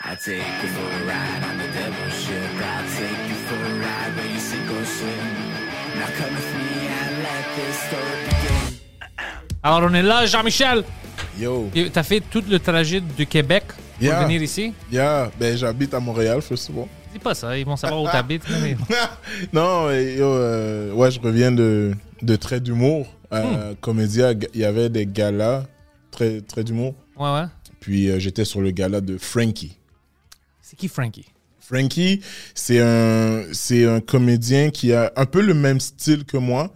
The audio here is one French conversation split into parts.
I take you for a ride on the devil's ship. I'll take you for a ride where you sink or swim. Now come with me and let this story begin. Alors, on est là, Jean-Michel. Yo, Tu as fait tout le trajet du Québec pour Yeah. venir ici? yeah, ben j'habite à Montréal, first of all. Dis pas ça, ils vont savoir où t'habites. mais- non, yo, euh, ouais, je reviens de, de Trait d'humour. Euh, Comédia, il y avait des galas, Trait, Trait d'humour. Ouais, ouais. Puis euh, j'étais sur le gala de Frankie. C'est qui Frankie? Frankie, c'est un, c'est un comédien qui a un peu le même style que moi,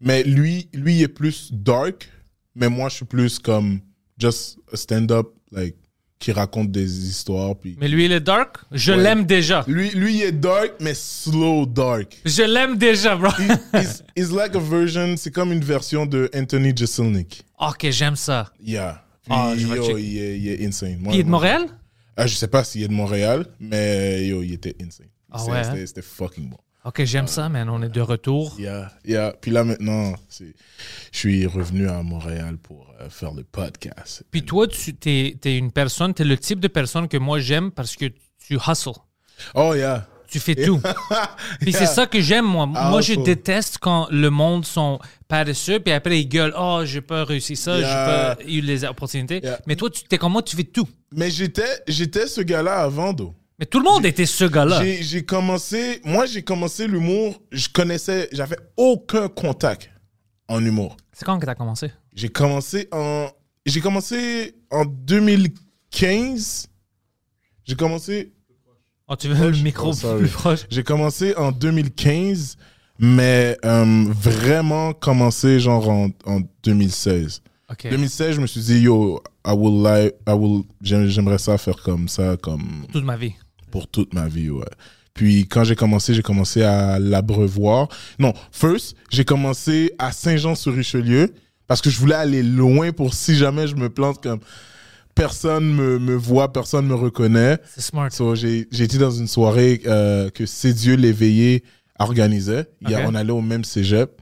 mais lui, lui il est plus dark, mais moi je suis plus comme just a stand-up, like, qui raconte des histoires. Puis Mais lui, il est dark? Je Ouais. l'aime déjà. lui, lui il est dark, mais slow dark. Je l'aime déjà, bro. He's, he's like a version, c'est comme une version de Anthony Jeselnik. ok, j'aime ça. Yeah. Puis, Ah, je yo, il, est, il est insane. Moi- Il est de Montréal? Ah, je sais pas s'il est de Montréal, mais yo, il était insane. Ah ouais, C'était hein? c'était fucking bon. Ok, j'aime ça, man. On est de retour. Yeah, yeah. Puis là maintenant, je suis revenu à Montréal pour euh, faire le podcast. Puis toi, tu es, une personne, tu es le type de personne que moi j'aime parce que tu hustles. Oh yeah. Tu fais tout. Puis c'est ça que j'aime, moi. Ah, moi, je déteste quand le monde sont paresseux, puis après, ils gueulent Oh, j'ai pas réussi ça, Yeah. j'ai pas eu les opportunités. Yeah. Mais toi, tu es comme moi, tu fais tout. Mais j'étais, j'étais ce gars-là avant, d'eau. Mais tout le monde était ce gars-là. J'ai commencé, moi j'ai commencé l'humour, je connaissais, j'avais aucun contact en humour. C'est quand que t'as commencé? J'ai commencé en, j'ai commencé en 2015. J'ai commencé, Oh, tu veux le micro plus proche? j'ai commencé en 2015, mais euh, vraiment commencé genre en, en 2016. Ok. 2016, je me suis dit, yo, I will like, I will, j'aim- j'aimerais ça faire comme ça, comme Toute ma vie. pour toute ma vie, ouais. Puis quand j'ai commencé, j'ai commencé à l'Abreuvoir. Non, first, j'ai commencé à Saint-Jean-sur-Richelieu parce que je voulais aller loin pour si jamais je me plante comme personne me, me voit, personne me reconnaît. C'est smart. So, j'ai été dans une soirée euh, que C'est Dieu l'éveillé organisait. A- on allait au même cégep.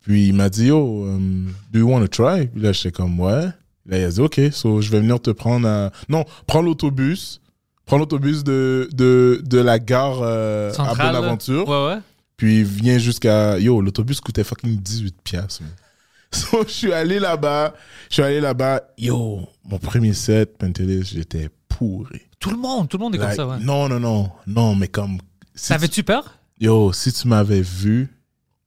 Puis il m'a dit, oh, um, do you want to try? Puis là, j'étais comme, ouais. Là, il a dit, OK, so, je vais venir te prendre à... Non, prends l'autobus. Prends l'autobus de, de, de la gare euh, à Centrale, là. Bonaventure. Ouais, ouais. Puis viens jusqu'à... Yo, l'autobus coûtait fucking 18 piastres. So, je suis allé là-bas. Je suis allé là-bas. Yo, mon premier set, Pentelis, j'étais pourri. Tout le monde, tout le monde est Like, comme ça, ouais. Non, non, non. Non, mais comme... si tu- T'avais-tu peur? Yo, si tu m'avais vu,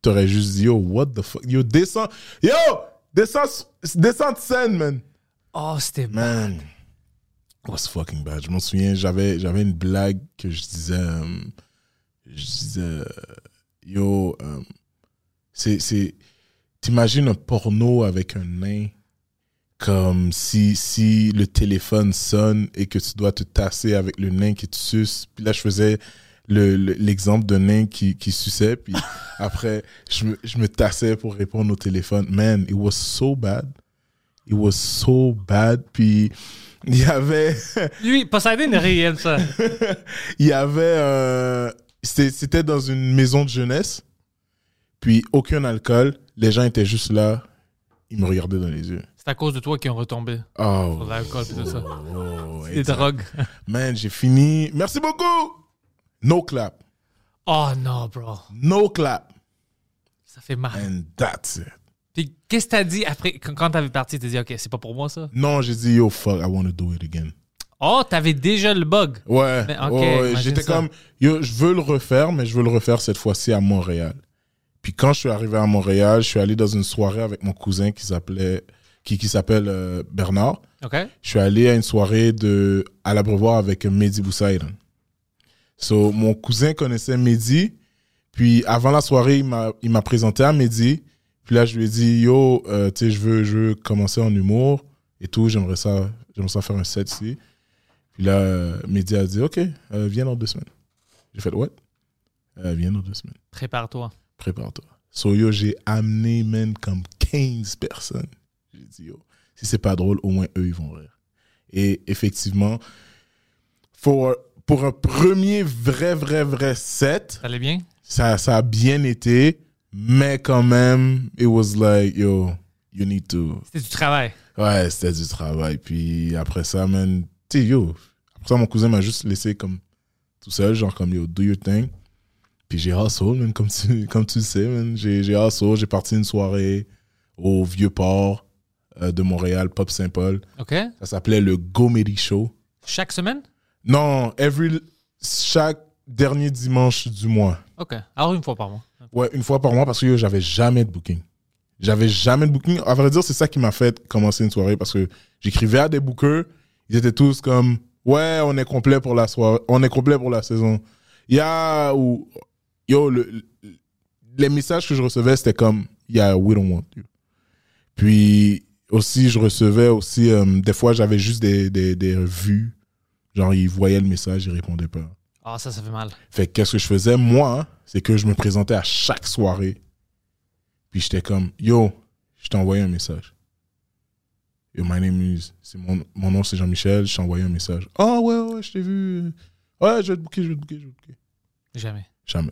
t'aurais juste dit, yo, what the fuck? Yo, descends. Yo! Descends, descends de scène, man. Oh, c'était Man. It was fucking bad. Je m'en souviens, j'avais, j'avais une blague que je disais. euh, je disais. euh, yo, euh, c'est, c'est. T'imagines un porno avec un nain comme si, si le téléphone sonne et que tu dois te tasser avec le nain qui te suce. Puis là, je faisais le- le- l'exemple d'un nain qui, qui suçait. Puis après, je me, je me tassais pour répondre au téléphone. Man, it was so bad. It was so bad. Puis il y avait, Lui, Poseidon réel, ça. il y avait, euh, c'était dans une maison de jeunesse. Puis aucun alcool. Les gens étaient juste là. Ils me regardaient dans les yeux. C'est à cause de toi qu'ils ont retombé. Oh. Sur l'alcool et tout ça. oh, Les drogues. Man, j'ai fini. Merci beaucoup. No clap. Oh non, bro. No clap. Ça fait mal. And that's it. Puis qu'est-ce que t'as dit après, quand, t'avais parti, t'as dit, OK, c'est pas pour moi, ça? Non, j'ai dit, yo, fuck, I want to do it again. Oh, t'avais déjà le bug. Ouais. Mais, imagine J'étais comme, yo, je veux le refaire, mais je veux le refaire cette fois-ci à Montréal. Puis quand je suis arrivé à Montréal, je suis allé dans une soirée avec mon cousin qui s'appelait, qui, qui s'appelle euh, Bernard. OK? Je suis allé à une soirée de, à l'Abreuvoir avec Mehdi Boussaïdan. So, mon cousin connaissait Mehdi. Puis avant la soirée, il m'a, présenté à Mehdi. Puis là, je lui ai dit, yo, euh, tu sais, je veux, je veux commencer en humour et tout. J'aimerais ça, ça faire un set ici. Puis là, euh, Mehdi a dit, OK, euh, viens dans deux semaines. J'ai fait, what? Viens dans deux semaines. Prépare-toi. Prépare-toi. So, yo, j'ai amené, man, comme 15 personnes. J'ai dit, yo, si c'est pas drôle, au moins eux, ils vont rire. Et effectivement, for- pour un premier vrai, vrai, vrai set, Ça allait bien? ça, ça a bien été, mais quand même, it was like, yo, you need to. C'était du travail. Ouais, c'était du travail. Puis après ça, man, tu sais, yo, après ça, mon cousin m'a juste laissé comme tout seul, genre comme, yo, do your thing. Puis j'ai hustle, man, comme tu, comme tu le sais, man. J'ai j'ai hustle, j'ai parti une soirée au Vieux-Port euh, de Montréal, Pop Saint-Paul. OK? Ça s'appelait le Comedy Show. Chaque semaine? Non, every, chaque dernier dimanche du mois. OK. Alors, une fois par mois. Ouais, une fois par mois parce que yo, j'avais jamais de booking. J'avais jamais de booking. À vrai dire, c'est ça qui m'a fait commencer une soirée parce que j'écrivais à des bookers. Ils étaient tous comme Ouais, on est complet pour la soirée. On est complet pour la saison. Il y a. Ou, yo, le- le- les messages que je recevais, c'était comme Yeah, we don't want you. Puis aussi, je recevais aussi. euh, des fois, j'avais juste des, des, des vues. Genre, ils voyaient le message, ils répondaient pas. Ah, ça, ça fait mal. Fait que qu'est-ce que je faisais, moi, c'est que je me présentais à chaque soirée. Puis j'étais comme, yo, je t'ai envoyé un message. Yo, my name is, c'est mon, mon nom c'est Jean-Michel, je t'ai envoyé un message. Ah ouais, ouais, je t'ai vu. Ouais, je vais te booker, je vais te booker, je vais te booker. Jamais. Jamais.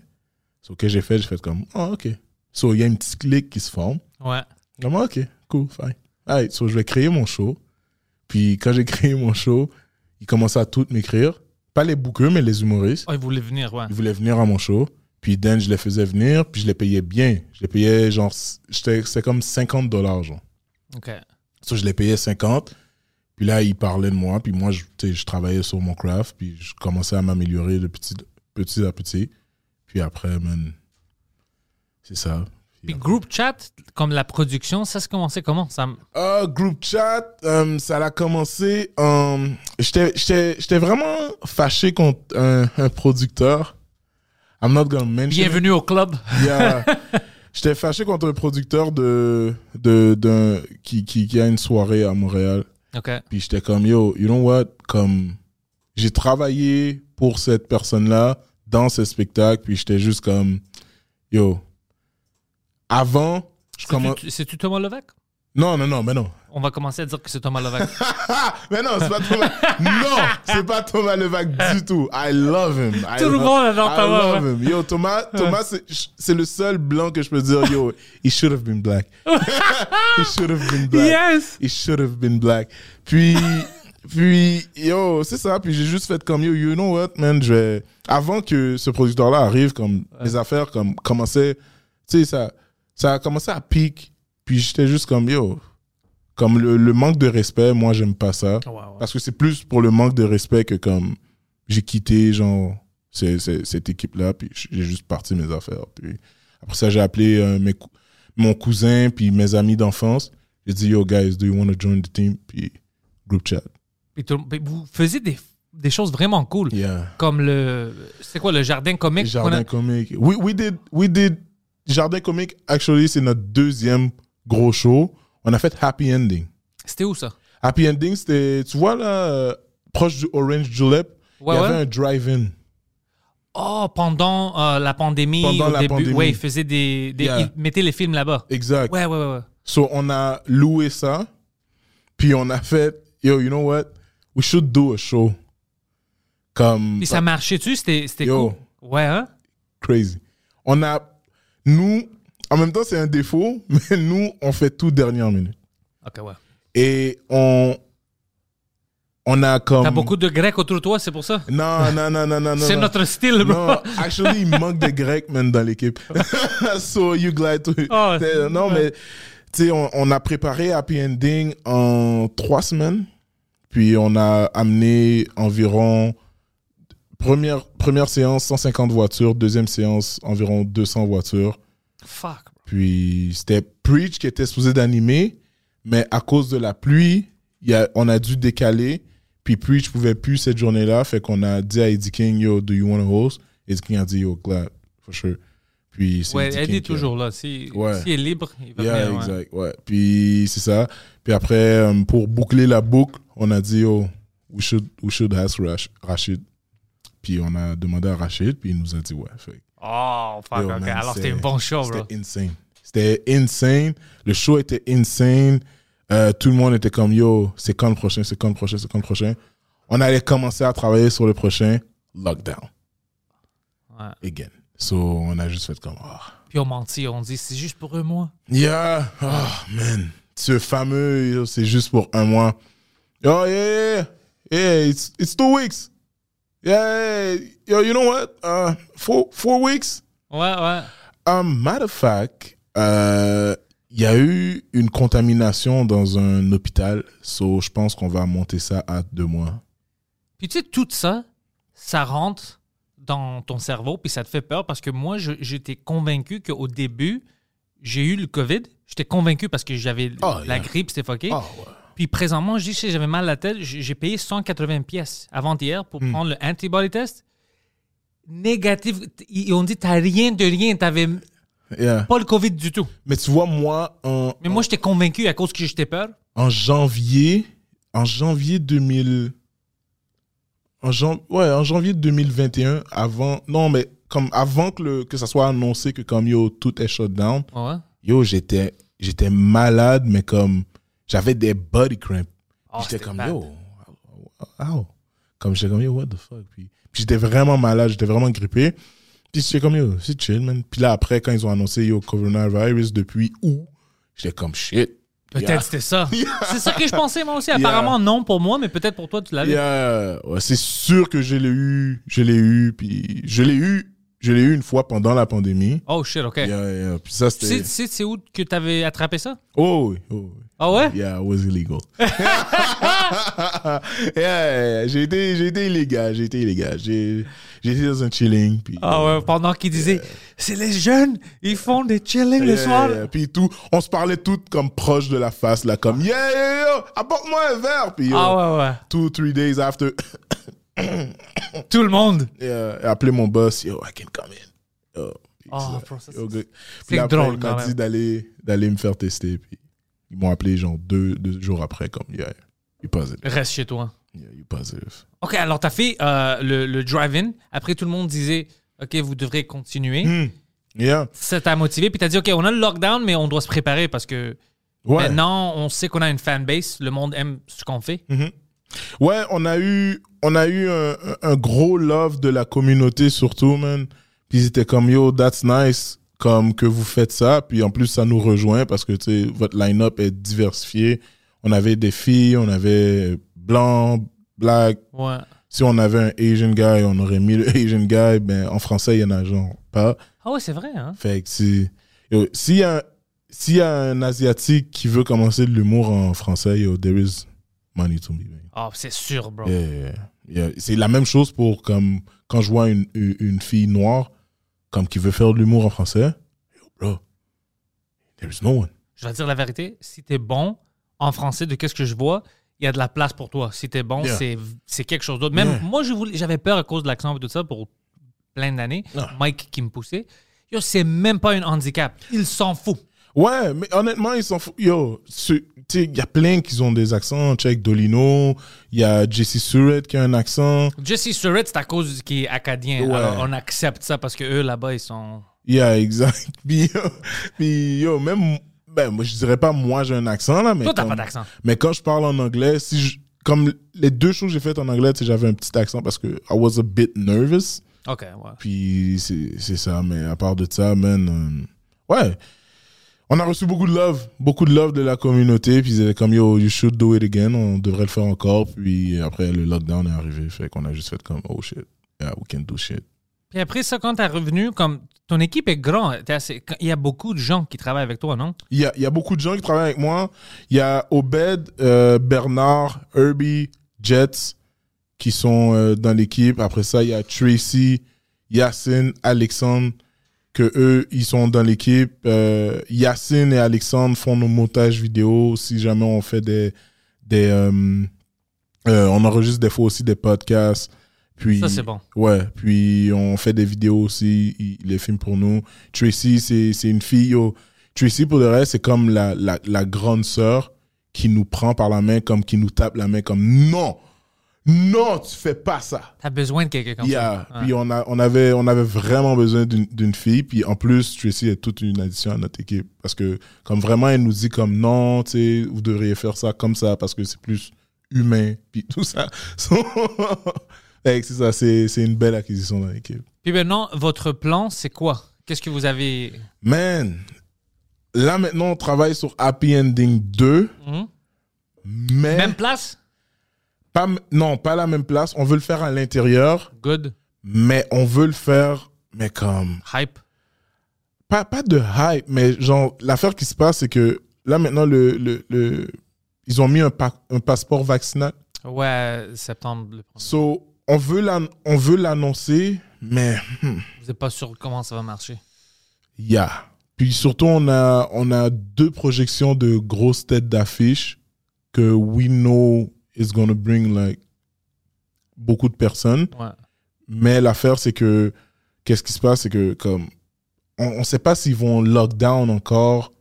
So, que j'ai fait, j'ai fait comme, ah, ok. So, il y a une petite clique qui se forme. Ouais. Comme, ah, ok, cool, fine. Alright, so je vais créer mon show. Puis quand j'ai créé mon show, ils commençaient à tout m'écrire. Pas les bookers, mais les humoristes. Oh, il voulait venir, ouais. Ils voulaient venir à mon show. Puis Dan, je les faisais venir, puis je les payais bien. Je les payais genre, c'était comme 50 dollars, genre. OK. So, je les payais 50. Puis là, ils parlaient de moi. Puis moi, je, je travaillais sur mon craft. Puis je commençais à m'améliorer de petit, petit à petit. Puis après, man, c'est ça. Puis group chat, comme la production, ça se commençait comment? Ça... Ah, group chat, euh, ça a commencé. euh, J'étais vraiment fâché contre un, un producteur. I'm not gonna mention. Bienvenue au club. Yeah. J'étais fâché contre un producteur de, de, d'un- qui, qui, qui a une soirée à Montréal. OK. Puis j'étais comme, yo, you know what? Comme, j'ai travaillé pour cette personne-là dans ce spectacle. Puis j'étais juste comme, yo, avant, je commence. C'est-tu- C'est-tu Thomas Levac? Non, non, non, mais non. On va commencer à dire que c'est Thomas Levac. Mais non, c'est pas Thomas. non, c'est pas Thomas Levac du tout. I love him. I Tout le monde adore I Thomas, love him. Yo, Thomas, Thomas c'est- c'est le seul blanc que je peux dire, yo, he should have been black. he should have been black. yes! He should have been black. Puis, puis, yo, c'est ça. Puis j'ai juste fait comme, yo, you know what, man, je vais... Avant que ce producteur-là arrive, comme, les affaires comme, commençaient, tu sais, ça, ça a commencé à pique. Puis j'étais juste comme, yo, comme le, le manque de respect, moi, j'aime pas ça. Ouais. Parce que c'est plus pour le manque de respect que comme, j'ai quitté, genre, c'est- c'est- cette équipe-là, puis j'ai juste parti mes affaires. Puis après ça, j'ai appelé euh, mes mon cousin, puis mes amis d'enfance. J'ai dit, yo, guys, do you want to join the team? Puis group chat. Puis tout- puis vous faisiez des, des choses vraiment cool. Yeah. Comme le. C'est quoi, le jardin comique? qu'on Jardin a- comique. We, we did, we did, Jardin comique, actually, c'est notre deuxième gros show. On a fait Happy Ending. C'était où ça? Happy Ending, c'était, tu vois là, euh, proche du Orange Julep, Ouais, il y avait ouais. un drive-in. Oh, pendant euh, la pandémie, Pendant au la début. pandémie. Ouais, ils faisaient des. des Yeah. Ils mettaient les films là-bas. Exact. Ouais, ouais, ouais. ouais. So, on a loué ça, puis on a fait, yo, you know what? We should do a show. Comme. Puis ça marchait-tu? C'était cool? Ouais, hein? crazy. On a. Nous, en même temps, c'est un défaut, mais nous, on fait tout dernière minute. Ok, ouais. Et on. On a comme. T'as beaucoup de Grecs autour de toi, c'est pour ça? Non, non, non, non, non. non, C'est notre style, bro. Non, actually, il manque de Grecs, man, dans l'équipe. so, you glad to. Oh, non, mais, tu sais, on, on a préparé Happy Ending en trois semaines. Puis, on a amené environ. Première, première séance, 150 voitures. Deuxième séance, environ 200 voitures. Fuck, bro. Puis, c'était Preach qui était supposé d'animer. Mais à cause de la pluie, y a, on a dû décaler. Puis Preach pouvait plus cette journée-là. Fait qu'on a dit à Eddie King, yo, do you want to host? Eddie King a dit, yo, glad, for sure. Puis Ouais, Eddie est toujours là. Si, Ouais. S'il est libre, il va Yeah, venir. exact. Ouais. Puis c'est ça. Puis après, euh, pour boucler la boucle, on a dit, oh, we should, we should ask Rash- Rachid. Puis on a demandé à Rachid, puis il nous a dit, ouais. Fait, Oh, fuck, Yo, man, Alors, c'était un bon show, bro. C'était insane. C'était insane. Le show était insane. Euh, tout le monde était comme, yo, c'est quand le prochain, c'est quand le prochain, c'est quand le prochain. On allait commencer à travailler sur le prochain. Lockdown. Ouais. Again. So, on a juste fait comme, ah. Puis on mentit, on dit c'est juste pour un mois. Yeah, oh man, ce fameux, c'est juste pour un mois. Oh yeah, yeah, yeah, it's it's two weeks. Yeah, yo, you know what? Uh, four four weeks? Ouais, ouais. Um, matter of fact, euh, il y a eu une contamination dans un hôpital, so je pense qu'on va monter ça à deux mois. Puis tu sais, tout ça, ça rentre dans ton cerveau, puis ça te fait peur parce que moi, j'étais convaincu qu'au début, j'ai eu le COVID. J'étais convaincu parce que j'avais Oh, la yeah. grippe, c'était fucké. Ah ouais. Puis présentement, je dis que j'avais mal à la tête. J'ai payé 180 pièces avant-hier pour Hmm. prendre le antibody test. Négatif. Ils ont dit t'as rien de rien, t'avais Yeah. pas le COVID du tout. Mais tu vois, moi, en, Mais moi, j'étais convaincu à cause que j'étais peur. en janvier, en janvier 2000, en, jan- ouais, en janvier 2021, avant, non, mais comme avant que, le, que ça soit annoncé que comme yo, tout est shut down, Ouais? yo, j'étais, j'étais malade, mais comme, j'avais des body cramps. Oh, j'étais comme, bad. yo, ow. Comme j'étais comme, yo, what the fuck? Puis, puis j'étais vraiment malade, j'étais vraiment grippé. Puis j'étais comme, yo, c'est chill, man. Puis là, après, quand ils ont annoncé, yo, coronavirus depuis où, j'étais comme, shit. Peut-être Yeah. c'était ça. C'est ça que je pensais moi aussi. Apparemment non pour moi, mais peut-être pour toi tu l'avais. Yeah. Ouais, c'est sûr que je l'ai eu, je l'ai eu, puis je l'ai eu, je l'ai eu une fois pendant la pandémie. Oh shit, ok. Yeah, yeah. Puis ça, Tu c'était. tu c'est où que t'avais attrapé ça? Oh, oui, oh, oui. Ah ouais? Yeah, it was illegal. yeah, yeah, j'ai été, j'ai été illégal, j'ai été illégal. J'ai, été dans un chilling, puis. Ah ouais, pendant qu'il disait c'est les jeunes, ils font des chillings le soir. yeah. Puis tout, on se parlait toutes comme proches de la face, là, comme yeah, yeah, yeah, apporte-moi un verre. Puis Ah ouais, ouais. two, three days after, Tout le monde. yeah, appelé mon boss, yo, I can come in. Yo, Oh, c'est- drôle il m'a dit d'aller, d'aller me faire tester. Puis ils m'ont appelé genre deux, deux jours après, comme yeah, you positive. Reste chez toi. Yeah, you positive. Ok, alors t'as fait euh, le, le drive-in. Après, tout le monde disait ok, vous devrez continuer. Hmm. Yeah. Ça t'a motivé. Puis t'as dit ok, on a le lockdown, mais on doit se préparer parce que Ouais. maintenant, on sait qu'on a une fanbase. Le monde aime ce qu'on fait. Ouais, on a eu, on a eu un, un gros love de la communauté surtout, man. Puis ils étaient comme yo, that's nice, comme que vous faites ça. Puis en plus, ça nous rejoint parce que tu sais, votre line-up est diversifié. On avait des filles, on avait blanc, black. Ouais. Si on avait un Asian guy, on aurait mis le Asian guy. Ben en français, il y en a genre pas. Ah ouais, c'est vrai, hein? Fait que yo, s'il y a, s'il y a un asiatique qui veut commencer de l'humour en français, yo, there is money to me. man. Oh, c'est sûr, bro. Yeah, yeah, yeah. C'est la même chose pour comme quand je vois une, une, fille noire comme qui veut faire de l'humour en français. Yo, bro, there is no one. Je vais te dire la vérité. Si t'es bon en français, de qu'est-ce que je vois, il y a de la place pour toi. Si t'es bon, c'est, c'est quelque chose d'autre. Même moi, je voulais, j'avais peur à cause de l'accent et tout ça pour plein d'années. Ah. Mike qui me poussait. Yo, c'est même pas un handicap. Il s'en fout. Ouais, mais honnêtement, ils s'en foutent. Yo, ce- tu sais, il y a plein qui ont des accents. Check Dolino, il y a Jesse Surratt qui a un accent. Jesse Surratt, c'est à cause qu'il est acadien. Ouais. Alors, on accepte ça parce que eux, là-bas, ils sont... Yeah, exact. Puis, yo, puis, yo, même, ben, moi, je dirais pas moi j'ai un accent, là, mais. Toi, t'as pas d'accent. Mais quand je parle en anglais, si je- comme les deux choses que j'ai faites en anglais, tu sais, j'avais un petit accent parce que I was a bit nervous. OK, ouais. Puis c'est c'est ça, mais à part de ça, man, euh, ouais. On a reçu beaucoup de love, beaucoup de love de la communauté. Puis ils étaient comme, yo, you should do it again. On devrait le faire encore. Puis après, le lockdown est arrivé. Fait qu'on a juste fait comme, oh shit, yeah, we can do shit. Puis après ça, quand t'es revenu, comme ton équipe est grande, il y a beaucoup de gens qui travaillent avec toi, non? Il y a, y a beaucoup de gens qui travaillent avec moi. Il y a Obed, euh, Bernard, Herbie, Jets qui sont euh, dans l'équipe. Après ça, il y a Tracy, Yacine, Alexandre, que eux, ils sont dans l'équipe. Euh, Yacine et Alexandre font nos montages vidéo. Si jamais on fait des... des euh, euh, on enregistre des fois aussi des podcasts. Puis, Ça, c'est bon. Ouais, puis on fait des vidéos aussi, les filme pour nous. Tracy, c'est c'est une fille, yo. Tracy, pour le reste, c'est comme la, la, la grande sœur qui nous prend par la main, comme qui nous tape la main, comme non, non, tu fais pas ça. T'as besoin de quelqu'un comme Yeah. ça. Ouais. Puis on, a, on, avait, on avait vraiment besoin d'une fille. Puis en plus, Tracy est toute une addition à notre équipe. Parce que, comme vraiment, elle nous dit comme non, tu sais, vous devriez faire ça comme ça parce que c'est plus humain. Puis tout ça. C'est ça, c'est une belle acquisition dans l'équipe. Puis maintenant, votre plan, c'est quoi? Qu'est-ce que vous avez? Man, là maintenant, on travaille sur Happy Ending 2. Mhm. Mais Même place? Pas, non, pas la même place. On veut le faire à l'intérieur, Good. mais on veut le faire, mais comme Hype. pas, pas de hype, mais genre, l'affaire qui se passe, c'est que là, maintenant, le, le, le- ils ont mis un, pa- un passeport vaccinal. Ouais, septembre. le premier. So, on veut l'an- on veut l'annoncer, mais hmm, Vous n'êtes pas sûr comment ça va marcher. yeah. Puis surtout, on a, on a deux projections de grosses têtes d'affiche que we know is gonna bring, like, beaucoup de personnes. Ouais. Mais l'affaire, c'est que, qu'est-ce qui se passe, c'est que, comme, on ne sait pas s'ils vont lockdown encore.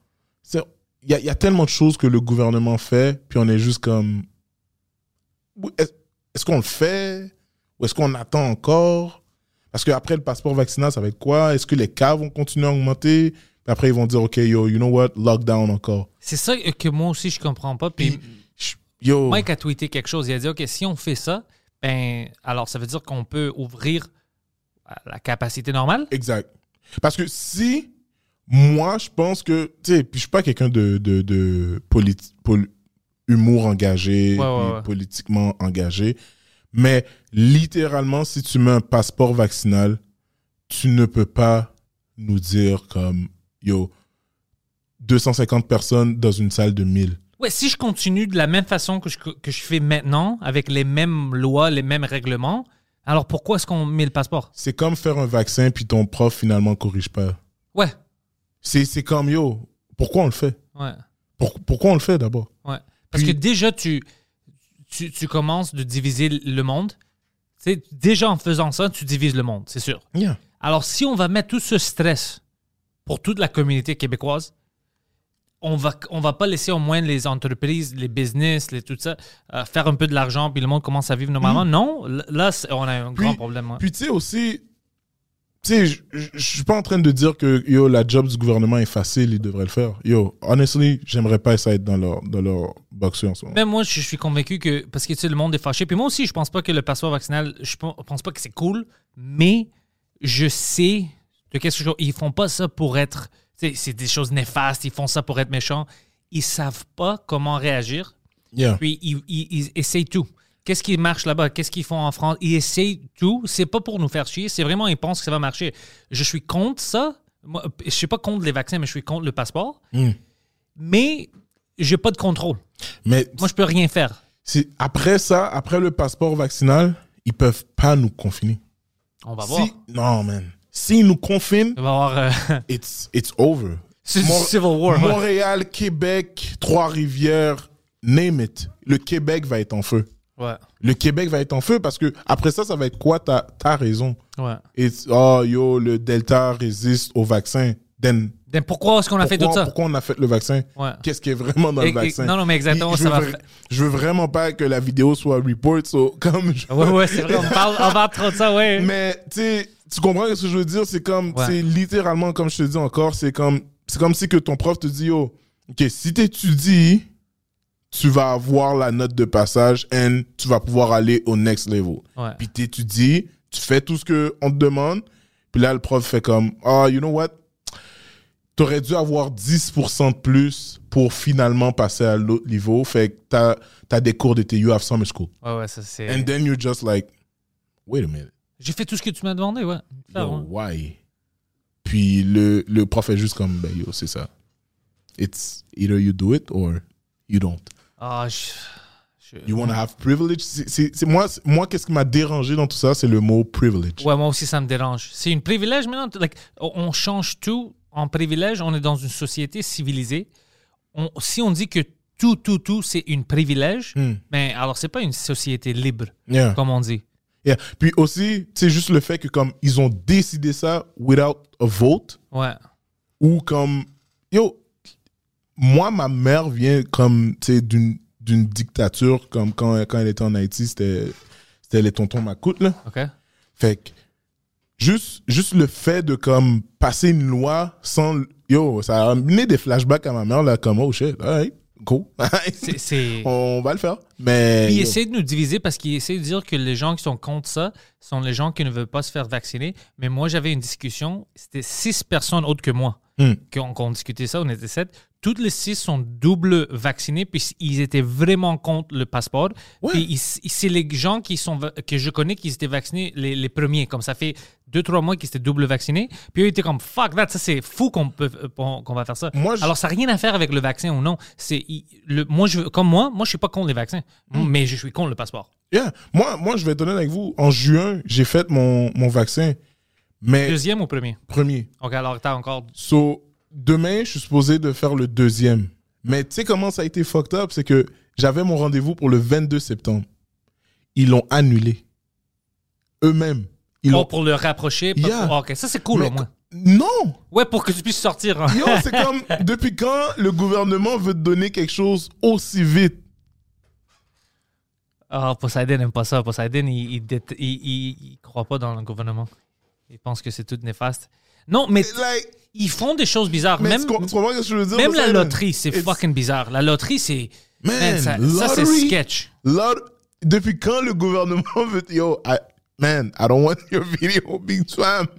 C'est- Il y a, il y a tellement de choses que le gouvernement fait, puis on est juste comme, est- est-ce qu'on le fait? Ou est-ce qu'on attend encore? Parce qu'après le passeport vaccinal, ça va être quoi? Est-ce que les cas vont continuer à augmenter? Puis après, ils vont dire, OK, yo, you know what, lockdown encore. C'est ça que moi aussi, je comprends pas. Puis Puis, yo, Mike a tweeté quelque chose. Il a dit OK, si on fait ça, ben, alors ça veut dire qu'on peut ouvrir à la capacité normale? Exact. Parce que si moi, je pense que, tu sais, puis je suis pas quelqu'un de, de, de politi- pol- humour engagé, Ouais, ouais, puis ouais. politiquement engagé, mais littéralement, si tu mets un passeport vaccinal, tu ne peux pas nous dire comme, yo, 250 personnes dans une salle de 1000. Ouais, si je continue de la même façon que je, que je fais maintenant, avec les mêmes lois, les mêmes règlements, alors pourquoi est-ce qu'on met le passeport? C'est comme faire un vaccin puis ton prof finalement corrige pas. Ouais, C'est c'est comme, yo, pourquoi on le fait? ouais, Pour- pourquoi on le fait d'abord? ouais. Parce Puis- que déjà, tu, tu, tu commences de diviser le monde. Sais, déjà en faisant ça, tu divises le monde, c'est sûr. Yeah. Alors, si on va mettre tout ce stress pour toute la communauté québécoise, on va, on va pas laisser au moins les entreprises, les business, les, tout ça, euh, faire un peu de l'argent, puis le monde commence à vivre normalement. Non, l- là, on a un Mm. Puis- grand problème. Puis tu sais aussi, tu sais, je- suis pas en train de dire que yo la job du gouvernement est facile, ils devraient le faire. Yo, honestly, j'aimerais pas ça être dans leur dans leur boxe en ce moment. Même moi, je suis convaincu que, parce que tu sais, le monde est fâché. Puis moi aussi, je pense pas que le passeport vaccinal, je pen- pense pas que c'est cool, mais je sais de qu'est-ce que je- ils font pas ça pour être, c'est des choses néfastes, ils font ça pour être méchants. Ils savent pas comment réagir. Yeah. Puis ils, ils- ils essayent tout. Qu'est-ce qui marche là-bas? Qu'est-ce qu'ils font en France? Ils essayent tout. C'est pas pour nous faire chier. C'est vraiment, ils pensent que ça va marcher. Je suis contre ça. Moi, je suis pas contre les vaccins, mais je suis contre le passeport. Mm. Mais j'ai pas de contrôle. Mais Moi, je peux rien faire. après ça, après le passeport vaccinal, ils peuvent pas nous confiner. On va voir. Non man, s'ils nous confinent, On va voir. euh, it's it's over. c'est Mor- Civil War. ouais. Montréal, Québec, Trois-Rivières, name it. Le Québec va être en feu. Ouais. Le Québec va être en feu parce que après ça, ça va être quoi T'as as raison? ouais. It's, oh yo, le Delta résiste au vaccin. Then, Donc, pourquoi est-ce qu'on a fait tout ça? pourquoi on a fait le vaccin? Ouais. Qu'est-ce qui est vraiment dans Et- le et- vaccin? non, non, mais exactement, je ça va veux, faire- je veux vraiment pas que la vidéo soit report, so, comme je- Ouais, ouais, c'est vrai. On parle, on parle trop de ça, ouais. Mais tu sais, tu comprends ce que je veux dire? C'est comme, Ouais. c'est littéralement comme je te dis encore, c'est comme, c'est comme si que ton prof te dit, yo, ok, si t'étudies, tu vas avoir la note de passage et tu vas pouvoir aller au next level. Ouais. Puis t'étudies, tu fais tout ce qu'on te demande. Puis là, le prof fait comme, ah, you know what? T'aurais dû avoir 10% de plus pour finalement passer à l'autre niveau. Fait que t'as as des cours d'été, you have summer school. Ouais, ouais, ça c'est. And then you're just like, wait a minute. J'ai fait tout ce que tu m'as demandé, ouais. Yo, ouais. why? Puis le, le prof est juste comme, ben yo, c'est ça. It's either you do it or you don't. Ah, je. je- You want to have privilege? C'est- moi, moi qu'est-ce qui m'a dérangé dans tout ça? C'est le mot privilege. Ouais, moi aussi, ça me dérange. C'est un privilège maintenant. like, on change tout en privilège. On est dans une société civilisée. On- si on dit que tout, tout, tout, c'est un privilège, Hmm. ben alors c'est pas une société libre, Yeah. comme on dit. Yeah. Puis aussi, c'est juste le fait que comme ils ont décidé ça without a vote, Ouais. ou comme, yo, moi, ma mère vient comme, tu sais, d'une d'une dictature, comme quand, quand elle était en Haïti, c'était c'était les tontons Macoute, là. OK. Fait que, juste, juste le fait de, comme, passer une loi sans, yo, ça a amené des flashbacks à ma mère, là, comme, oh shit, C'est. On va le faire. Mais. Puis il essaie de nous diviser parce qu'il essaie de dire que les gens qui sont contre ça sont les gens qui ne veulent pas se faire vacciner. Mais moi, j'avais une discussion. C'était six personnes autres que moi Hmm. qui ont, qui ont discuté ça. On était sept. Toutes les six sont double vaccinés. Puis ils étaient vraiment contre le passeport. Ouais. Puis ils- c'est les gens qui sont, que je connais qui étaient vaccinés les, les premiers. Comme ça fait deux, trois mois qu'ils étaient double vaccinés. Puis eux étaient comme fuck that, ça c'est fou qu'on peut qu'on va faire ça. Moi, je- Alors ça n'a rien à faire avec le vaccin ou non. C'est le moi je comme moi, moi je suis pas contre les vaccins, Hmm. mais je suis contre le passeport. yeah. moi, moi, je vais être honnête avec vous. En juin, j'ai fait mon, mon vaccin. Mais, Deuxième ou premier? Premier. Ok alors t'as encore. So, demain, je suis supposé de faire le deuxième. Mais tu sais comment ça a été fucked up? C'est que j'avais mon rendez-vous pour le 22 septembre. Ils l'ont annulé. Eux-mêmes. Ils Oh, pour le rapprocher. Yeah. Ok ça c'est cool Mais- au moins. Non! Ouais pour que tu puisses sortir. hein. Yo, c'est comme, depuis quand le gouvernement veut te donner quelque chose aussi vite? Ah Poseidon n'aime pas ça. Poseidon il, il, il, il- il croit pas dans le gouvernement. Il pense que c'est tout néfaste. Non mais Like, ils font des choses bizarres. Même tu com- tu comprends ce que je veux dire? même la loterie c'est It's- fucking bizarre. La loterie c'est Man, Man, ça, ça, c'est sketch. Lot- depuis quand le gouvernement veut. Yo, I- man, I don't want your video being